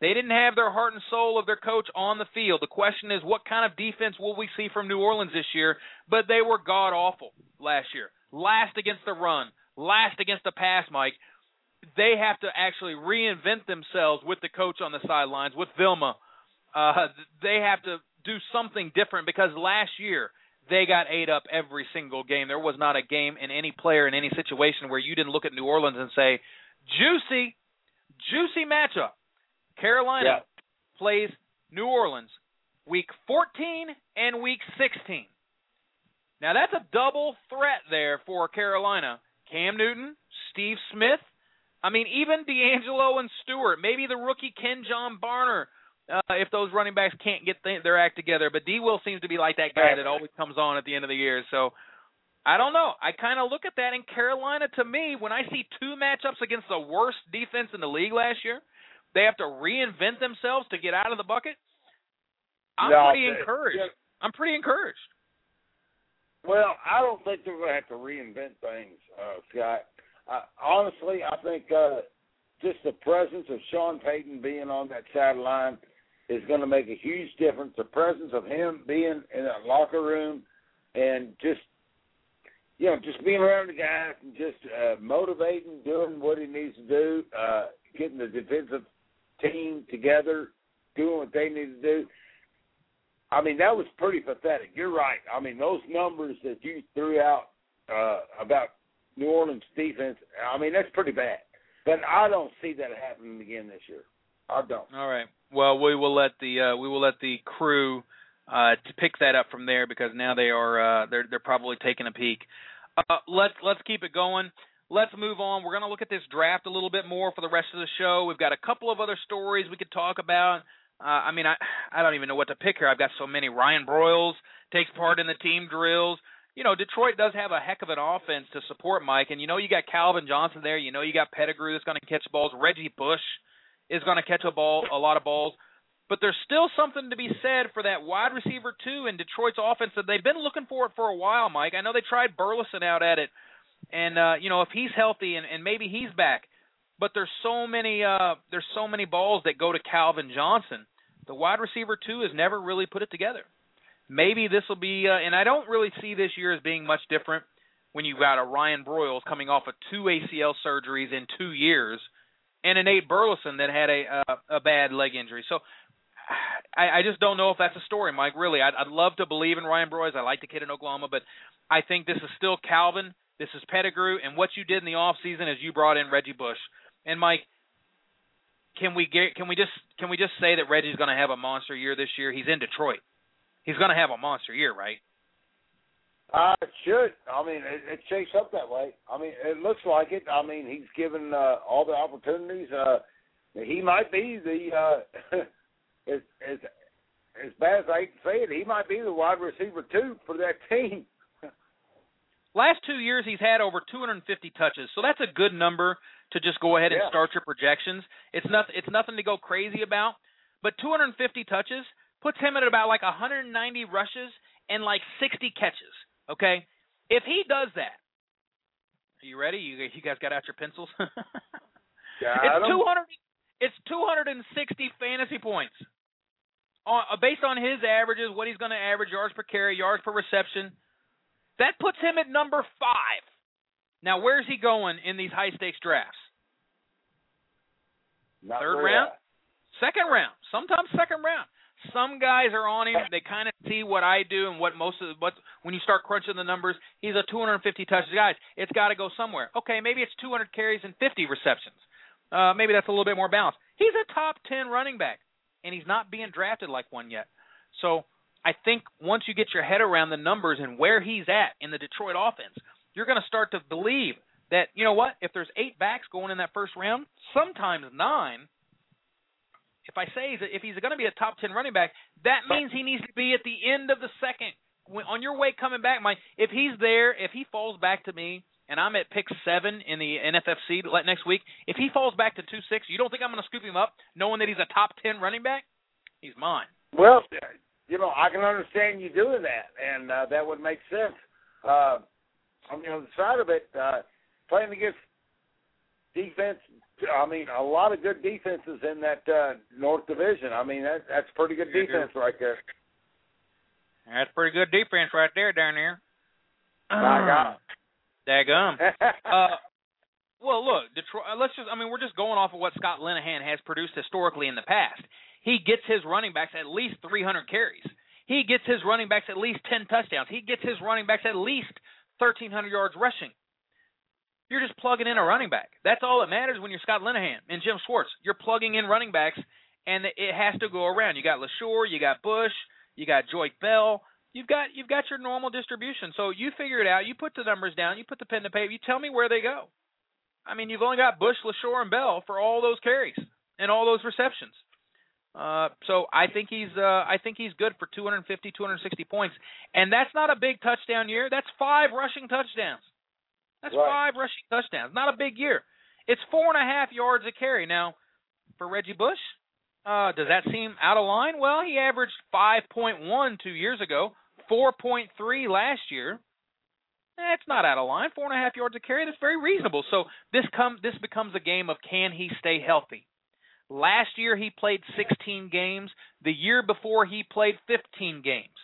They didn't have their heart and soul of their coach on the field. The question is, what kind of defense will we see from New Orleans this year? But they were god awful last year. Last against the run, last against the pass, Mike. They have to actually reinvent themselves with the coach on the sidelines, with Vilma. Uh, they have to do something different because last year they got ate up every single game. There was not a game in any player in any situation where you didn't look at New Orleans and say, juicy, juicy matchup. Carolina Yeah. plays New Orleans week 14 and week 16. Now that's a double threat there for Carolina. Cam Newton, Steve Smith. I mean, even DeAngelo and Stewart. Maybe the rookie Kenjon Barner, uh, if those running backs can't get th- their act together. But D. Will seems to be like that guy that always comes on at the end of the year. So I don't know. I kind of look at that in Carolina. To me, when I see two matchups against the worst defense in the league last year, they have to reinvent themselves to get out of the bucket. I'm No, pretty encouraged. yeah. I'm pretty encouraged. Well, I don't think they're going to have to reinvent things, uh, Scott. I, honestly, I think uh, just the presence of Sean Payton being on that sideline is going to make a huge difference. The presence of him being in that locker room and just you know just being around the guys and just uh, motivating, doing what he needs to do, uh, getting the defensive team together, doing what they need to do. I mean, that was pretty pathetic. You're right. I mean, those numbers that you threw out uh, about New Orleans defense, I mean, that's pretty bad. But I don't see that happening again this year. I don't. All right. Well, we will let the uh, we will let the crew uh, to pick that up from there because now they are uh, they're they're probably taking a peek. Uh, let's let's keep it going. Let's move on. We're going to look at this draft a little bit more for the rest of the show. We've got a couple of other stories we could talk about. Uh, I mean, I I don't even know what to pick here. I've got so many. Ryan Broyles takes part in the team drills. You know, Detroit does have a heck of an offense to support Mike, and you know you got Calvin Johnson there. You know you got Pettigrew that's going to catch balls. Reggie Bush is going to catch a ball, a lot of balls. But there's still something to be said for that wide receiver two in Detroit's offense that they've been looking for it for a while, Mike. I know they tried Burleson out at it, and uh, you know if he's healthy and, and maybe he's back, but there's so many uh, there's so many balls that go to Calvin Johnson. The wide receiver two has never really put it together. Maybe this will be, uh, and I don't really see this year as being much different when you've got a Ryan Broyles coming off of two ACL surgeries in two years, and an Nate Burleson that had a a, a bad leg injury. So I, I just don't know if that's a story, Mike. Really, I'd, I'd love to believe in Ryan Broyles. I like the kid in Oklahoma, but I think this is still Calvin. This is Pettigrew, and what you did in the off season is you brought in Reggie Bush. And Mike, can we get can we just can we just say that Reggie's going to have a monster year this year? He's in Detroit. He's going to have a monster year, right? Uh, it should. I mean, it, it shapes up that way. I mean, it looks like it. I mean, he's given uh, all the opportunities. Uh, he might be the uh, as as as bad as I hate to say it, he might be the wide receiver too for that team. Last two years, he's had over 250 touches, so that's a good number to just go ahead and Yeah. start your projections. It's not it's nothing to go crazy about, but 250 touches puts him at about like 190 rushes and like 60 catches. Okay, if he does that, are you ready? You you guys got out your pencils? Got it's 'em. 200. It's 260 fantasy points. On, uh, based on his averages, what he's going to average yards per carry, yards per reception, that puts him at number five. Now, where's he going in these high stakes drafts? Not Third round? high. Second round, sometimes second round. Some guys are on him. They kind of see what I do and what most of what when you start crunching the numbers, he's a 250 touches guy. It's got to go somewhere. Okay, maybe it's 200 carries and 50 receptions. Uh, maybe that's a little bit more balanced. He's a top 10 running back, and he's not being drafted like one yet. So I think once you get your head around the numbers and where he's at in the Detroit offense, you're going to start to believe that you know what? If there's eight backs going in that first round, sometimes nine. If I say he's a, if he's going to be a top ten running back, that means he needs to be at the end of the second when, on your way coming back, Mike, if he's there, if he falls back to me, and I'm at pick seven in the NFFC next week, if he falls back to two six, you don't think I'm going to scoop him up, knowing that he's a top ten running back? He's mine. Well, you know, I can understand you doing that, and uh, that would make sense. Uh, on the other side of it, uh, playing against defense. I mean, a lot of good defenses in that uh, North Division. I mean, that, that's pretty good defense right there. That's pretty good defense right there down there. My God. Daggum. uh, well, look, Detroit. Uh, let's just. I mean, we're just going off of what Scott Linehan has produced historically in the past. He gets his running backs at least 300 carries. He gets his running backs at least 10 touchdowns. He gets his running backs at least 1,300 yards rushing. You're just plugging in a running back. That's all that matters when you're Scott Linehan and Jim Schwartz. You're plugging in running backs, and it has to go around. You got Leshoure, you got Bush, you got Joique Bell. You've got you've got your normal distribution. So you figure it out. You put the numbers down. You put the pen to paper. You tell me where they go. I mean, you've only got Bush, Leshoure, and Bell for all those carries and all those receptions. Uh, so I think he's uh, I think he's good for 250, 260 points, and that's not a big touchdown year. That's five rushing touchdowns. That's right. five rushing touchdowns. Not a big year. It's four and a half yards a carry. Now, for Reggie Bush, uh, does that seem out of line? Well, he averaged 5.1 two years ago, 4.3 last year. That's not out of line. Four and a half yards a carry. That's very reasonable. So this come this becomes a game of can he stay healthy. Last year he played 16 games. The year before he played 15 games.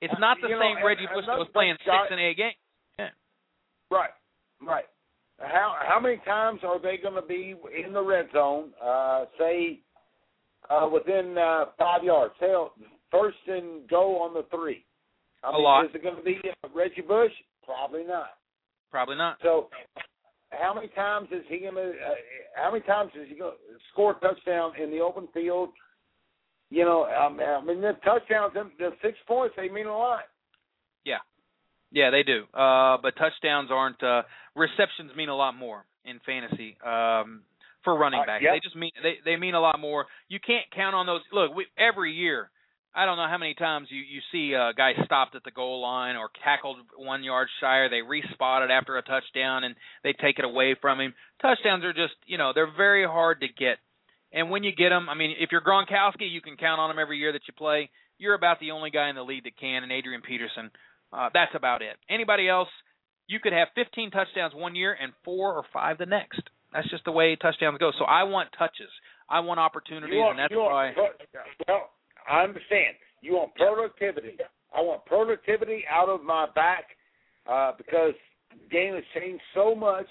It's not the You same and- Reggie Bush that was playing six and eight games. Right, right. How how many times are they going to be in the red zone? Uh, say uh, within uh, five yards. Hell, first and go on the three. I A mean, lot. Is it going to be uh, Reggie Bush? Probably not. Probably not. So, how many times is he going to? Uh, how many times is he going to score a touchdown in the open field? You know, um, I mean, the touchdowns, the six points, they mean a lot. Yeah, they do. Uh, but touchdowns aren't. Uh, receptions mean a lot more in fantasy um, for running Uh, backs. yep. They just mean they they mean a lot more. You can't count on those. Look, we, every year, I don't know how many times you you see uh, guys stopped at the goal line or tackled one yard shy, or they respotted after a touchdown and they take it away from him. Touchdowns are just you know they're very hard to get. And when you get them, I mean, if you're Gronkowski, you can count on him every year that you play. You're about the only guy in the league that can, and Adrian Peterson. Uh, that's about it. Anybody else, you could have 15 touchdowns one year and four or five the next. That's just the way touchdowns go. So I want touches. I want opportunities, want, and that's why. pro- well, I understand. You want productivity. I want productivity out of my back uh, because the game has changed so much.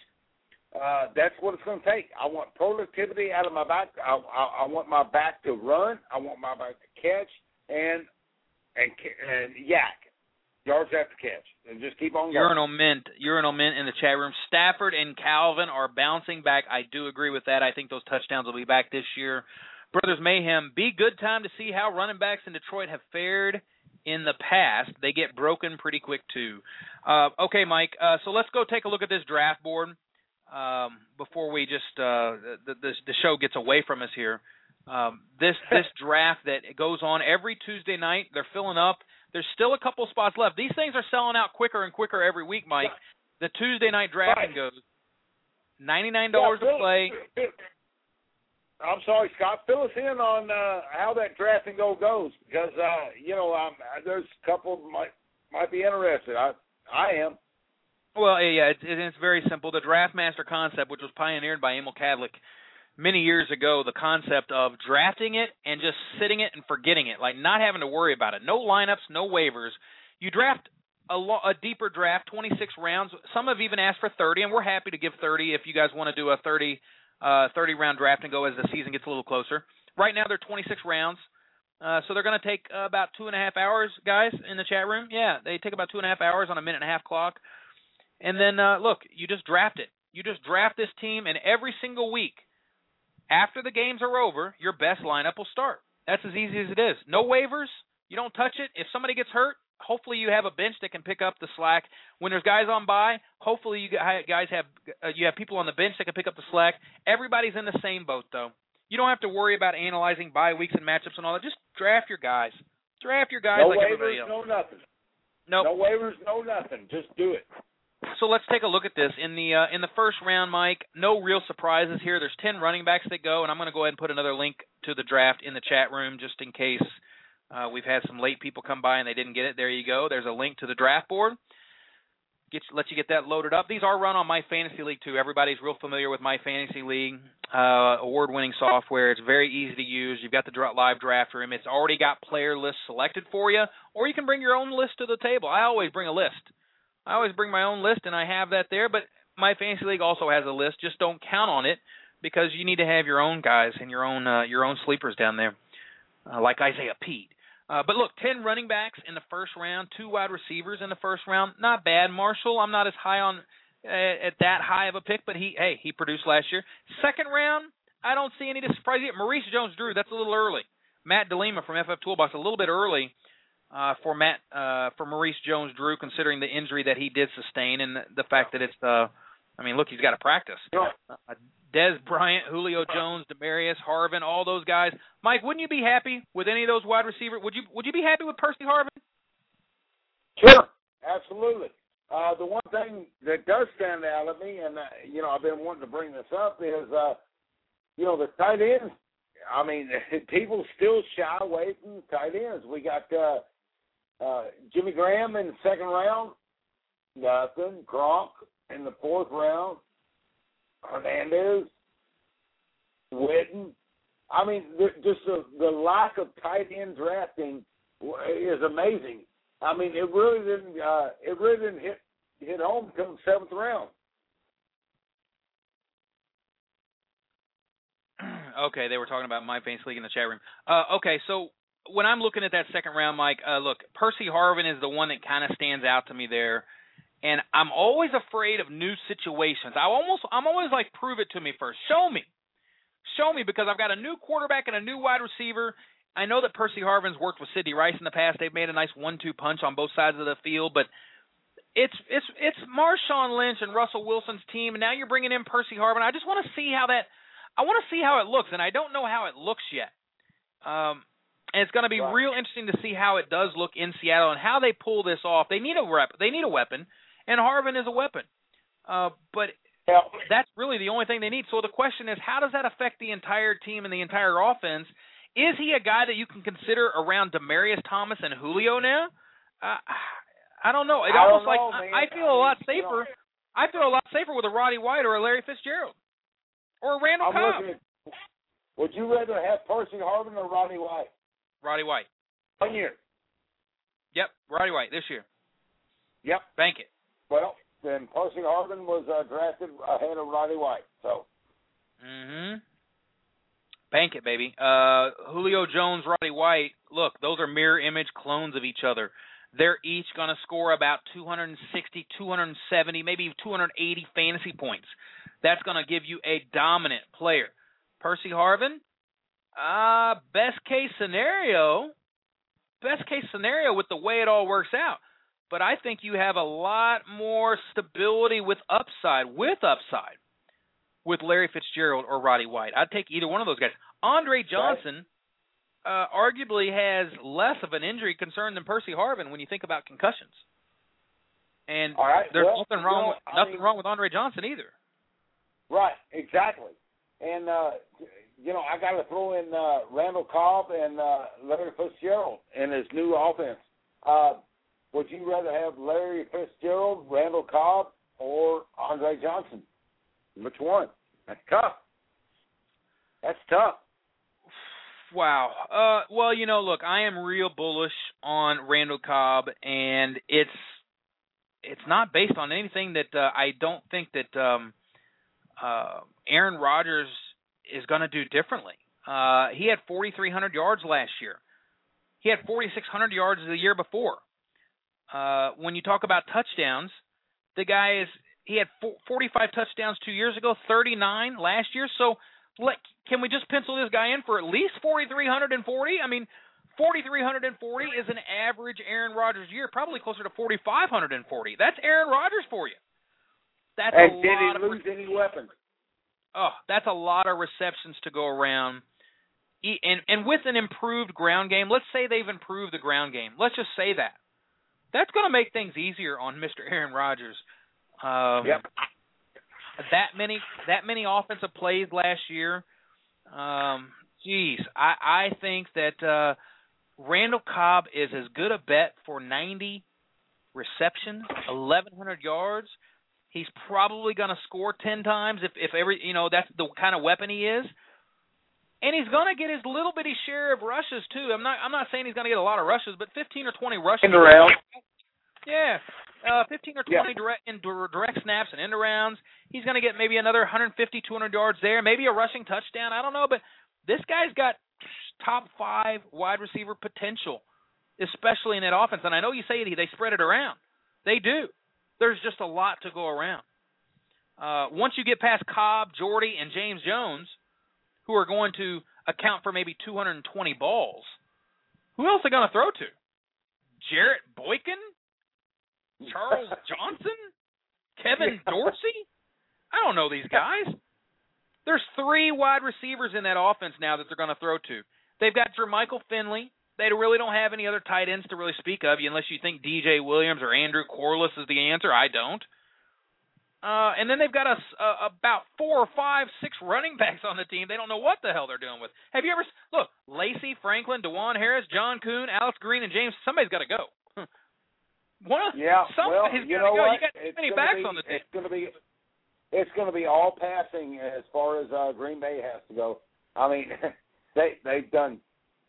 Uh, that's what it's going to take. I want productivity out of my back. I, I, I want my back to run. I want my back to catch and and and yak yards after catch and just keep on going. Urinal mint, urinal mint in the chat room. Stafford and Calvin are bouncing back. I do agree with that. I think those touchdowns will be back this year. Brothers Mayhem, be good time to see how running backs in Detroit have fared in the past. They get broken pretty quick too. Uh, okay, Mike. Uh, so let's go take a look at this draft board um, before we just uh, the, the the show gets away from us here. Um, this this draft that goes on every Tuesday night. They're filling up. There's still a couple spots left. These things are selling out quicker and quicker every week, Mike. The Tuesday night drafting goes ninety nine dollars Yeah, to play. I'm sorry, Scott. Fill us in on uh, how that draft and go goes because uh, you know um, there's a couple might might be interested. I I am. Well, yeah, it's, it's very simple. The Draft Master concept, which was pioneered by Emil Kadlec many years ago, the concept of drafting it and just sitting it and forgetting it, like not having to worry about it. No lineups, no waivers. You draft a, lo- a deeper draft, 26 rounds. Some have even asked for 30, and we're happy to give 30 if you guys want to do a 30 uh, 30 round draft and go as the season gets a little closer. Right now, they're 26 rounds. Uh, so they're going to take uh, about two and a half hours, guys, in the chat room. Yeah, they take about two and a half hours on a minute and a half clock. And then uh, look, you just draft it. You just draft this team, and every single week after the games are over, your best lineup will start. That's as easy as it is. No waivers. You don't touch it. If somebody gets hurt, hopefully you have a bench that can pick up the slack. When there's guys on by, hopefully you guys have uh, you have people on the bench that can pick up the slack. Everybody's in the same boat though. You don't have to worry about analyzing bye weeks and matchups and all that. Just draft your guys. Draft your guys no like waivers, everybody else. no nothing. Nope. No waivers, no nothing. Just do it. So let's take a look at this in the uh, in the first round, Mike. No real surprises here. There's ten running backs that go, and I'm going to go ahead and put another link to the draft in the chat room just in case uh, we've had some late people come by and they didn't get it. There you go. There's a link to the draft board. Get let you get that loaded up. These are run on My Fantasy League too. Everybody's real familiar with My Fantasy League, uh, award-winning software. It's very easy to use. You've got the live draft room. It's already got player lists selected for you, or you can bring your own list to the table. I always bring a list. I always bring my own list, and I have that there. But My Fantasy League also has a list. Just don't count on it because you need to have your own guys and your own uh, your own sleepers down there, uh, like Isaiah Pead. Uh, but look, 10 running backs in the first round, two wide receivers in the first round. Not bad. Marshall, I'm not as high on uh, at that high of a pick, but he hey, he produced last year. Second round, I don't see any surprise yet. Maurice Jones-Drew, that's a little early. Matt DeLima from FF Toolbox, a little bit early uh, for Matt uh, for Maurice Jones-Drew, considering the injury that he did sustain and the, the fact that it's uh, I mean, look, he's got to practice. Uh, Dez Bryant, Julio Jones, Demaryius Harvin, all those guys. Mike, wouldn't you be happy with any of those wide receivers? Would you Would you be happy with Percy Harvin? Sure, absolutely. Uh, the one thing that does stand out at me, and uh, you know, I've been wanting to bring this up, is uh, you know the tight ends. I mean, people still shy away from tight ends. We got uh, uh, Jimmy Graham in the second round, nothing. Gronk in the fourth round, Hernandez, Witten. I mean, just the, the lack of tight end drafting is amazing. I mean, it really didn't. Uh, it really didn't hit hit home until the seventh round. okay, they were talking about my fantasy league in the chat room. Uh, okay, so when I'm looking at that second round, Mike, uh, look, Percy Harvin is the one that kind of stands out to me there and I'm always afraid of new situations. I almost I'm always like prove it to me first. Show me. Show me because I've got a new quarterback and a new wide receiver. I know that Percy Harvin's worked with Sidney Rice in the past. They've made a nice one-two punch on both sides of the field, but it's it's it's Marshawn Lynch and Russell Wilson's team, and now you're bringing in Percy Harvin. I just want to see how that I want to see how it looks, and I don't know how it looks yet. Um, and it's going to be right. real interesting to see how it does look in Seattle and how they pull this off. They need a rep. They need a weapon and Harvin is a weapon. Uh, but yeah. that's really the only thing they need. So the question is, how does that affect the entire team and the entire offense? Is he a guy that you can consider around Demaryius Thomas and Julio now? Uh, I don't know. It I almost know, like man. I feel a lot safer. I feel a lot safer with a Roddy White or a Larry Fitzgerald or a Randall I'm Cobb. at, would you rather have Percy Harvin or Roddy White? Roddy White. One year. Yep, Roddy White this year. Yep. Bank it. Well, then Percy Harvin was uh, drafted ahead of Roddy White. So. Mm-hmm. Bank it, baby. Uh, Julio Jones, Roddy White. Look, those are mirror image clones of each other. They're each going to score about 260, 270, maybe 280 fantasy points. That's going to give you a dominant player. Percy Harvin, uh, best case scenario, best case scenario with the way it all works out. But I think you have a lot more stability with upside, with upside, with Larry Fitzgerald or Roddy White. I'd take either one of those guys. Andre Johnson uh, arguably has less of an injury concern than Percy Harvin when you think about concussions. And right. there's well, nothing wrong know, with I nothing mean, wrong with Andre Johnson either. Right, exactly. And uh you know, I got to throw in uh Randall Cobb and uh Larry Fitzgerald in his new offense. Uh would you rather have Larry Fitzgerald, Randall Cobb, or Andre Johnson? Which one? That's tough. That's tough. Wow. Uh, well, you know, look, I am real bullish on Randall Cobb, and it's it's not based on anything that uh, I don't think that um, uh, Aaron Rodgers is going to do differently. Uh, he had 4,300 yards last year. He had 4,600 yards the year before. Uh, when you talk about touchdowns, the guy is he had 45 touchdowns two years ago, 39 last year. So, let, can we just pencil this guy in for at least 4,340? I mean, 4,340 is an average Aaron Rodgers year, probably closer to 4,540. That's Aaron Rodgers for you. That's and a did lot he of lose any weapons? Oh, that's a lot of receptions to go around. and and with an improved ground game, let's say they've improved the ground game. Let's just say that. That's going to make things easier on Mr. Aaron Rodgers. Um, Yep. That many that many offensive plays last year. Um, geez, I I think that uh, Randall Cobb is as good a bet for 90 receptions, 1100 yards. He's probably going to score 10 times if if every you know that's the kind of weapon he is. And he's going to get his little bitty share of rushes too. I'm not I'm not saying he's going to get a lot of rushes, but 15 or 20 rushes. In the round. Yeah. Uh, 15 or 20 Yeah. direct in direct snaps and end arounds. He's going to get maybe another 150, 200 yards there, maybe a rushing touchdown. I don't know, but this guy's got top five wide receiver potential, especially in that offense. And I know you say they spread it around. They do. There's just a lot to go around. Uh, once you get past Cobb, Jordy, and James Jones, who are going to account for maybe 220 balls, who else are they going to throw to? Jarrett Boykin? Charles Johnson? Kevin Dorsey? I don't know these guys. There's three wide receivers in that offense now that they're going to throw to. They've got Jermichael Finley. They really don't have any other tight ends to really speak of, unless you think DJ Williams or Andrew Quarless is the answer. I don't. Uh, and then they've got a, a, about four or five, six running backs on the team. They don't know what the hell they're doing with. Have you ever look? Lacy, Franklin, DuJuan Harris, John Kuhn, Alex Green, and James. Somebody's got to go. One of Yeah. well, somebody's you got know to go. what? You got too many backs be, on the team. It's going to be. It's going to be all passing as far as uh, Green Bay has to go. I mean, they they've done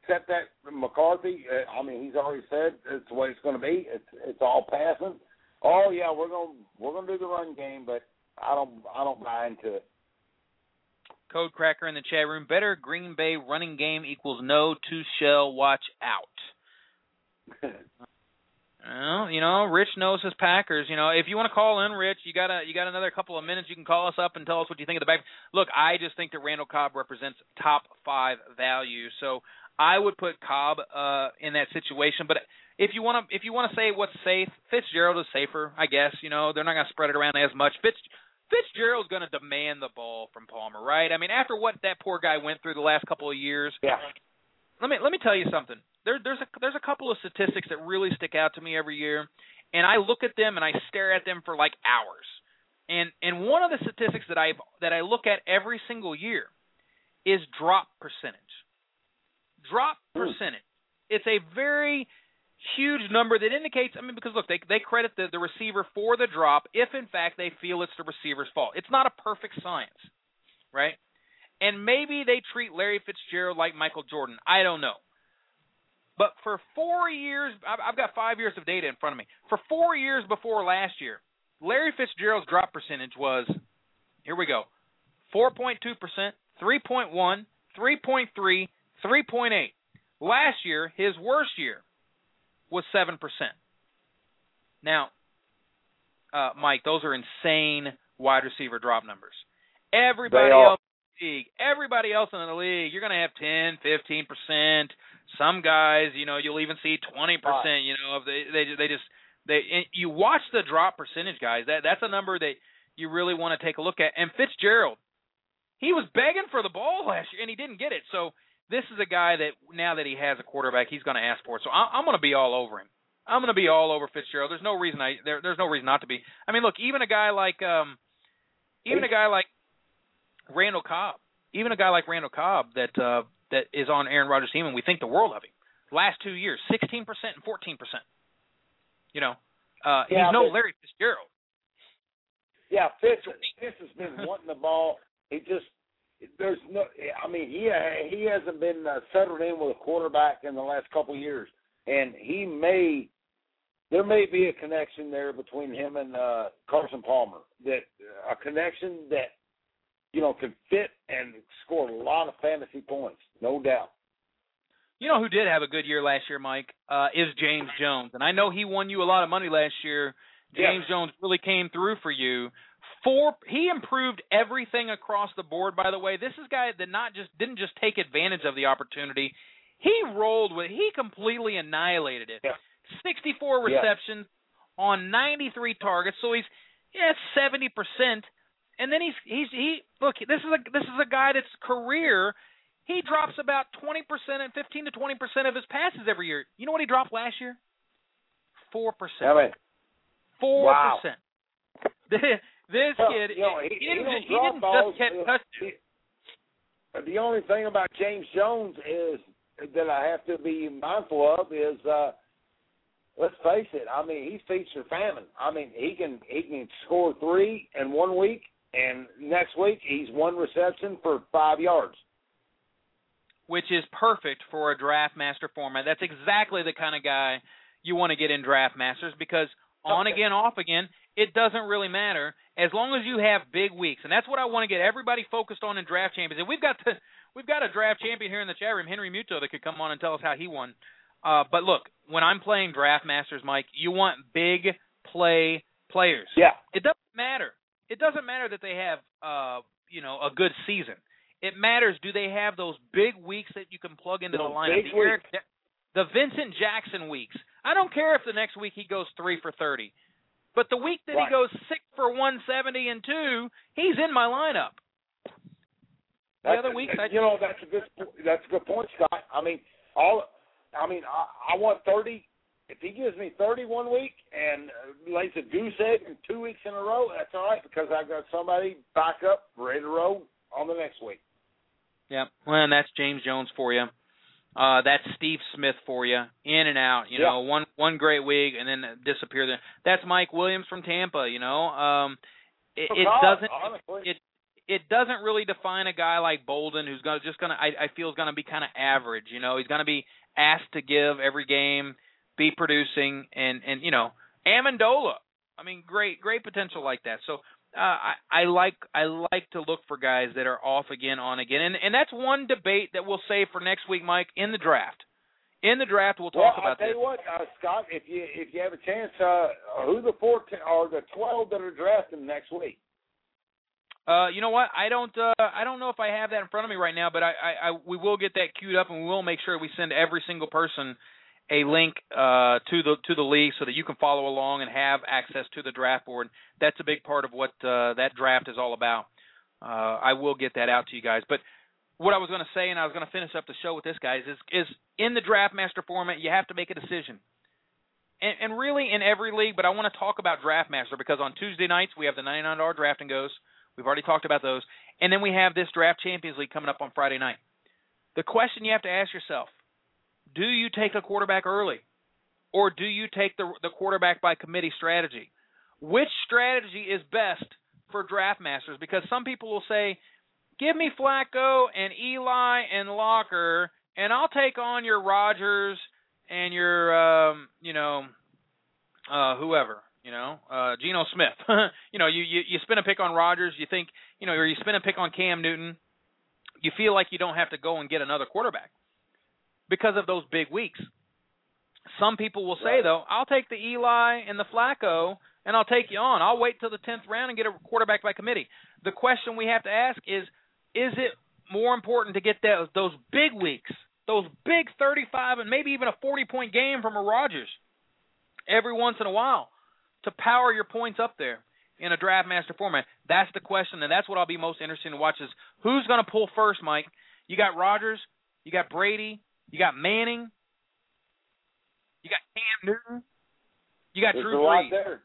set that McCarthy. Uh, I mean, he's already said it's the way it's going to be. It's it's all passing. Oh yeah, we're going to we're to do the run game, but I don't I don't buy into it. Code Cracker in the chat room. Better Green Bay running game equals no two shell. Watch out. Well, you know, Rich knows his Packers. You know, if you want to call in, Rich, you got a you got another couple of minutes. You can call us up and tell us what you think of the back. Look, I just think that Randall Cobb represents top five value. So I would put Cobb uh, in that situation. But if you want to if you want to say what's safe, Fitzgerald is safer, I guess. You know, they're not going to spread it around as much. Fitz Fitzgerald's going to demand the ball from Palmer, right? I mean, after what that poor guy went through the last couple of years, yeah. let me let me tell you something. There, there's a there's a couple of statistics that really stick out to me every year, and I look at them and I stare at them for like hours. And and one of the statistics that I that I look at every single year is drop percentage. Drop Hmm. percentage. It's a very huge number that indicates. I mean, because look, they they credit the the receiver for the drop if in fact they feel it's the receiver's fault. It's not a perfect science, right? And maybe they treat Larry Fitzgerald like Michael Jordan. I don't know. But for four years, I've I've got five years of data in front of me. For four years before last year, Larry Fitzgerald's drop percentage was, here we go, 4.2%, 3.1, 3.3, 3.8. Last year, his worst year was 7%. Now, uh, Mike, those are insane wide receiver drop numbers. Everybody else in the league, everybody else in the league, you're going to have 10, 15%. Some guys, you know, you'll even see 20%, you know, if they they they just they you watch the drop percentage guys. That that's a number that you really want to take a look at. And Fitzgerald, he was begging for the ball last year and he didn't get it. So this is a guy that now that he has a quarterback, he's going to ask for it. So I, I'm going to be all over him. I'm going to be all over Fitzgerald. There's no reason I there, there's no reason not to be. I mean, look, even a guy like um even a guy like Randall Cobb, even a guy like Randall Cobb that uh that is on Aaron Rodgers' team and we think the world of him. Last two years, 16% and 14%. You know, uh Yeah, he's no but- Larry Fitzgerald. Yeah, Fitz, Fitz has been wanting the ball. He just there's no. I mean, he he hasn't been uh, settled in with a quarterback in the last couple of years, and he may there may be a connection there between him and uh, Carson Palmer. That a connection that you know could fit and score a lot of fantasy points, no doubt. You know who did have a good year last year, Mike, uh, is James Jones. And I know he won you a lot of money last year. James Jones really came through for you. Four he improved everything across the board, by the way. This is a guy that not just didn't just take advantage of the opportunity. He rolled with he completely annihilated it. Yeah. 64 Yeah. receptions on 93 targets. So he's yeah, 70%. And then he's he's he look, this is a this is a guy that's career He drops about 20% and 15 to 20% of his passes every year. You know what he dropped last year? 4%. 4%. This well, kid, you know, he, he, didn't, don't he didn't balls. just Uh, touchdowns. The only thing about James Jones is that I have to be mindful of is uh let's face it, I mean he's feast or famine. I mean he can he can score three in one week and next week he's one reception for five yards. which is perfect for a draft master format. That's exactly the kind of guy you want to get in draft masters because on Okay. again, off again, it doesn't really matter as long as you have big weeks, and that's what I want to get everybody focused on in draft champions. And we've got the we've got a draft champion here in the chat room, Henry Muto, that could come on and tell us how he won. Uh, but look, when I'm playing draft masters, Mike, you want big play players. Yeah. It doesn't matter. It doesn't matter that they have uh, you know, a good season. It matters do they have those big weeks that you can plug into the Those lineup. The, Eric, the Vincent Jackson weeks. I don't care if the next week he goes 3 for 30. But the week that Right. he goes 6 for 170 and 2, he's in my lineup. The That's, other weeks, I you know, that's a good that's a good point, Scott. I mean, all I mean, I, I want thirty. If he gives me thirty one week and uh, lays a goose egg in two weeks in a row, that's all right because I've got somebody back up ready to roll on the next week. Yeah, well, and that's James Jones for you. Uh, that's Steve Smith for you, in and out. You Yeah. know, one one great week and then disappear. There. That's Mike Williams from Tampa. You know, um, it, it doesn't honestly. it it doesn't really define a guy like Boldin who's gonna just gonna I, I feel is gonna be kind of average. You know, he's gonna be asked to give every game, be producing, and and you know, Amendola. I mean, great great potential like that. So uh, I I like I like to look for guys that are off again, on again, and and that's one debate that we'll save for next week, Mike, in the draft. In the draft, we'll talk well, about I'll tell this. you what, uh, Scott, if you if you have a chance, uh, who the fourteen or the twelve that are drafting next week? Uh, you know what? I don't. Uh, I don't know if I have that in front of me right now, but I, I, I we will get that queued up, and we will make sure we send every single person a link uh, to the to the league so that you can follow along and have access to the draft board. That's a big part of what uh, that draft is all about. Uh, I will get that out to you guys. But what I was going to say, and I was going to finish up the show with this, guys, is is in the draft master format, you have to make a decision. And, and really in every league, but I want to talk about draft master because on Tuesday nights we have the ninety nine dollar draft and goes. We've already talked about those. And then we have this Draft Champions League coming up on Friday night. The question you have to ask yourself do you take a quarterback early? Or do you take the, the quarterback by committee strategy? Which strategy is best for draft masters? Because some people will say, give me Flacco and Eli and Locker, and I'll take on your Rodgers and your, um, you know, uh, whoever you know, uh Geno Smith. you know, you, you you spin a pick on Rodgers, you think, you know, or you spin a pick on Cam Newton, you feel like you don't have to go and get another quarterback because of those big weeks. Some people will say though, I'll take the Eli and the Flacco and I'll take you on. I'll wait till the 10th round and get a quarterback by committee. The question we have to ask is is it more important to get those those big weeks, those big 35 and maybe even a 40 point game from a Rodgers every once in a while? to power your points up there in a draft master format? That's the question, and that's what I'll be most interested to watch is who's going to pull first, Mike. You got Rodgers, you got Brady, you got Manning, you got Cam Newton, you got There's Drew Brees.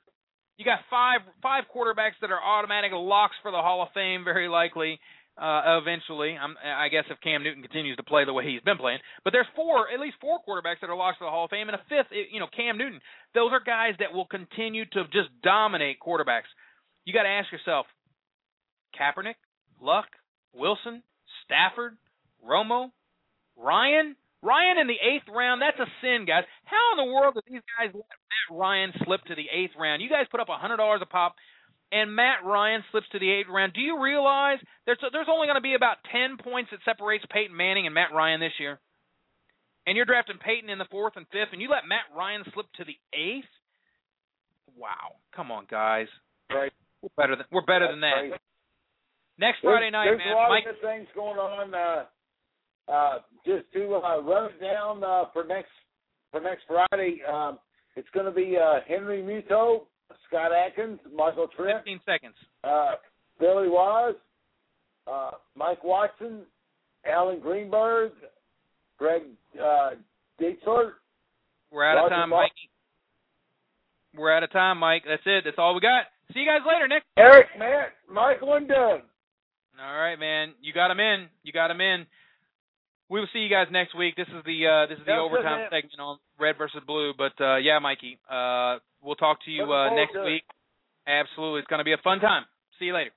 You got five five quarterbacks that are automatic locks for the Hall of Fame, very likely. Uh, eventually, I'm, I guess if Cam Newton continues to play the way he's been playing, but there's four, at least four quarterbacks that are locks for the Hall of Fame, and a fifth, you know, Cam Newton. Those are guys that will continue to just dominate quarterbacks. You got to ask yourself: Kaepernick, Luck, Wilson, Stafford, Romo, Ryan. Ryan in the eighth round, that's a sin, guys. How in the world did these guys let Matt Ryan slip to the eighth round? You guys put up a hundred dollars a pop and Matt Ryan slips to the eighth round. Do you realize there's there's only going to be about ten points that separates Peyton Manning and Matt Ryan this year? And you're drafting Peyton in the fourth and fifth, and you let Matt Ryan slip to the eighth? Wow! Come on, guys. Right. We're better than we're better than that. Crazy. Next There's- Friday night, there's man. a lot Mike, of things going on. Uh, uh, just to uh, run it down uh, for next for next Friday, um, it's going to be uh, Henry Muto, Scott Atkins, Michael Trent, 15 seconds. uh, Billy Wise, uh, Mike Watson, Alan Greenberg, Greg uh, Dietzler. We're out of time, Mike. We're out of time, Mike. That's it. That's all we got. See you guys later, Nick. Eric, Matt, Michael, and Doug. All right, man. You got him in. You got him in. We will see you guys next week. This is the uh, this is the That's overtime it, segment on Red versus Blue. But uh, yeah, Mikey, uh, we'll talk to you uh, next week. Absolutely, it's going to be a fun time. See you later.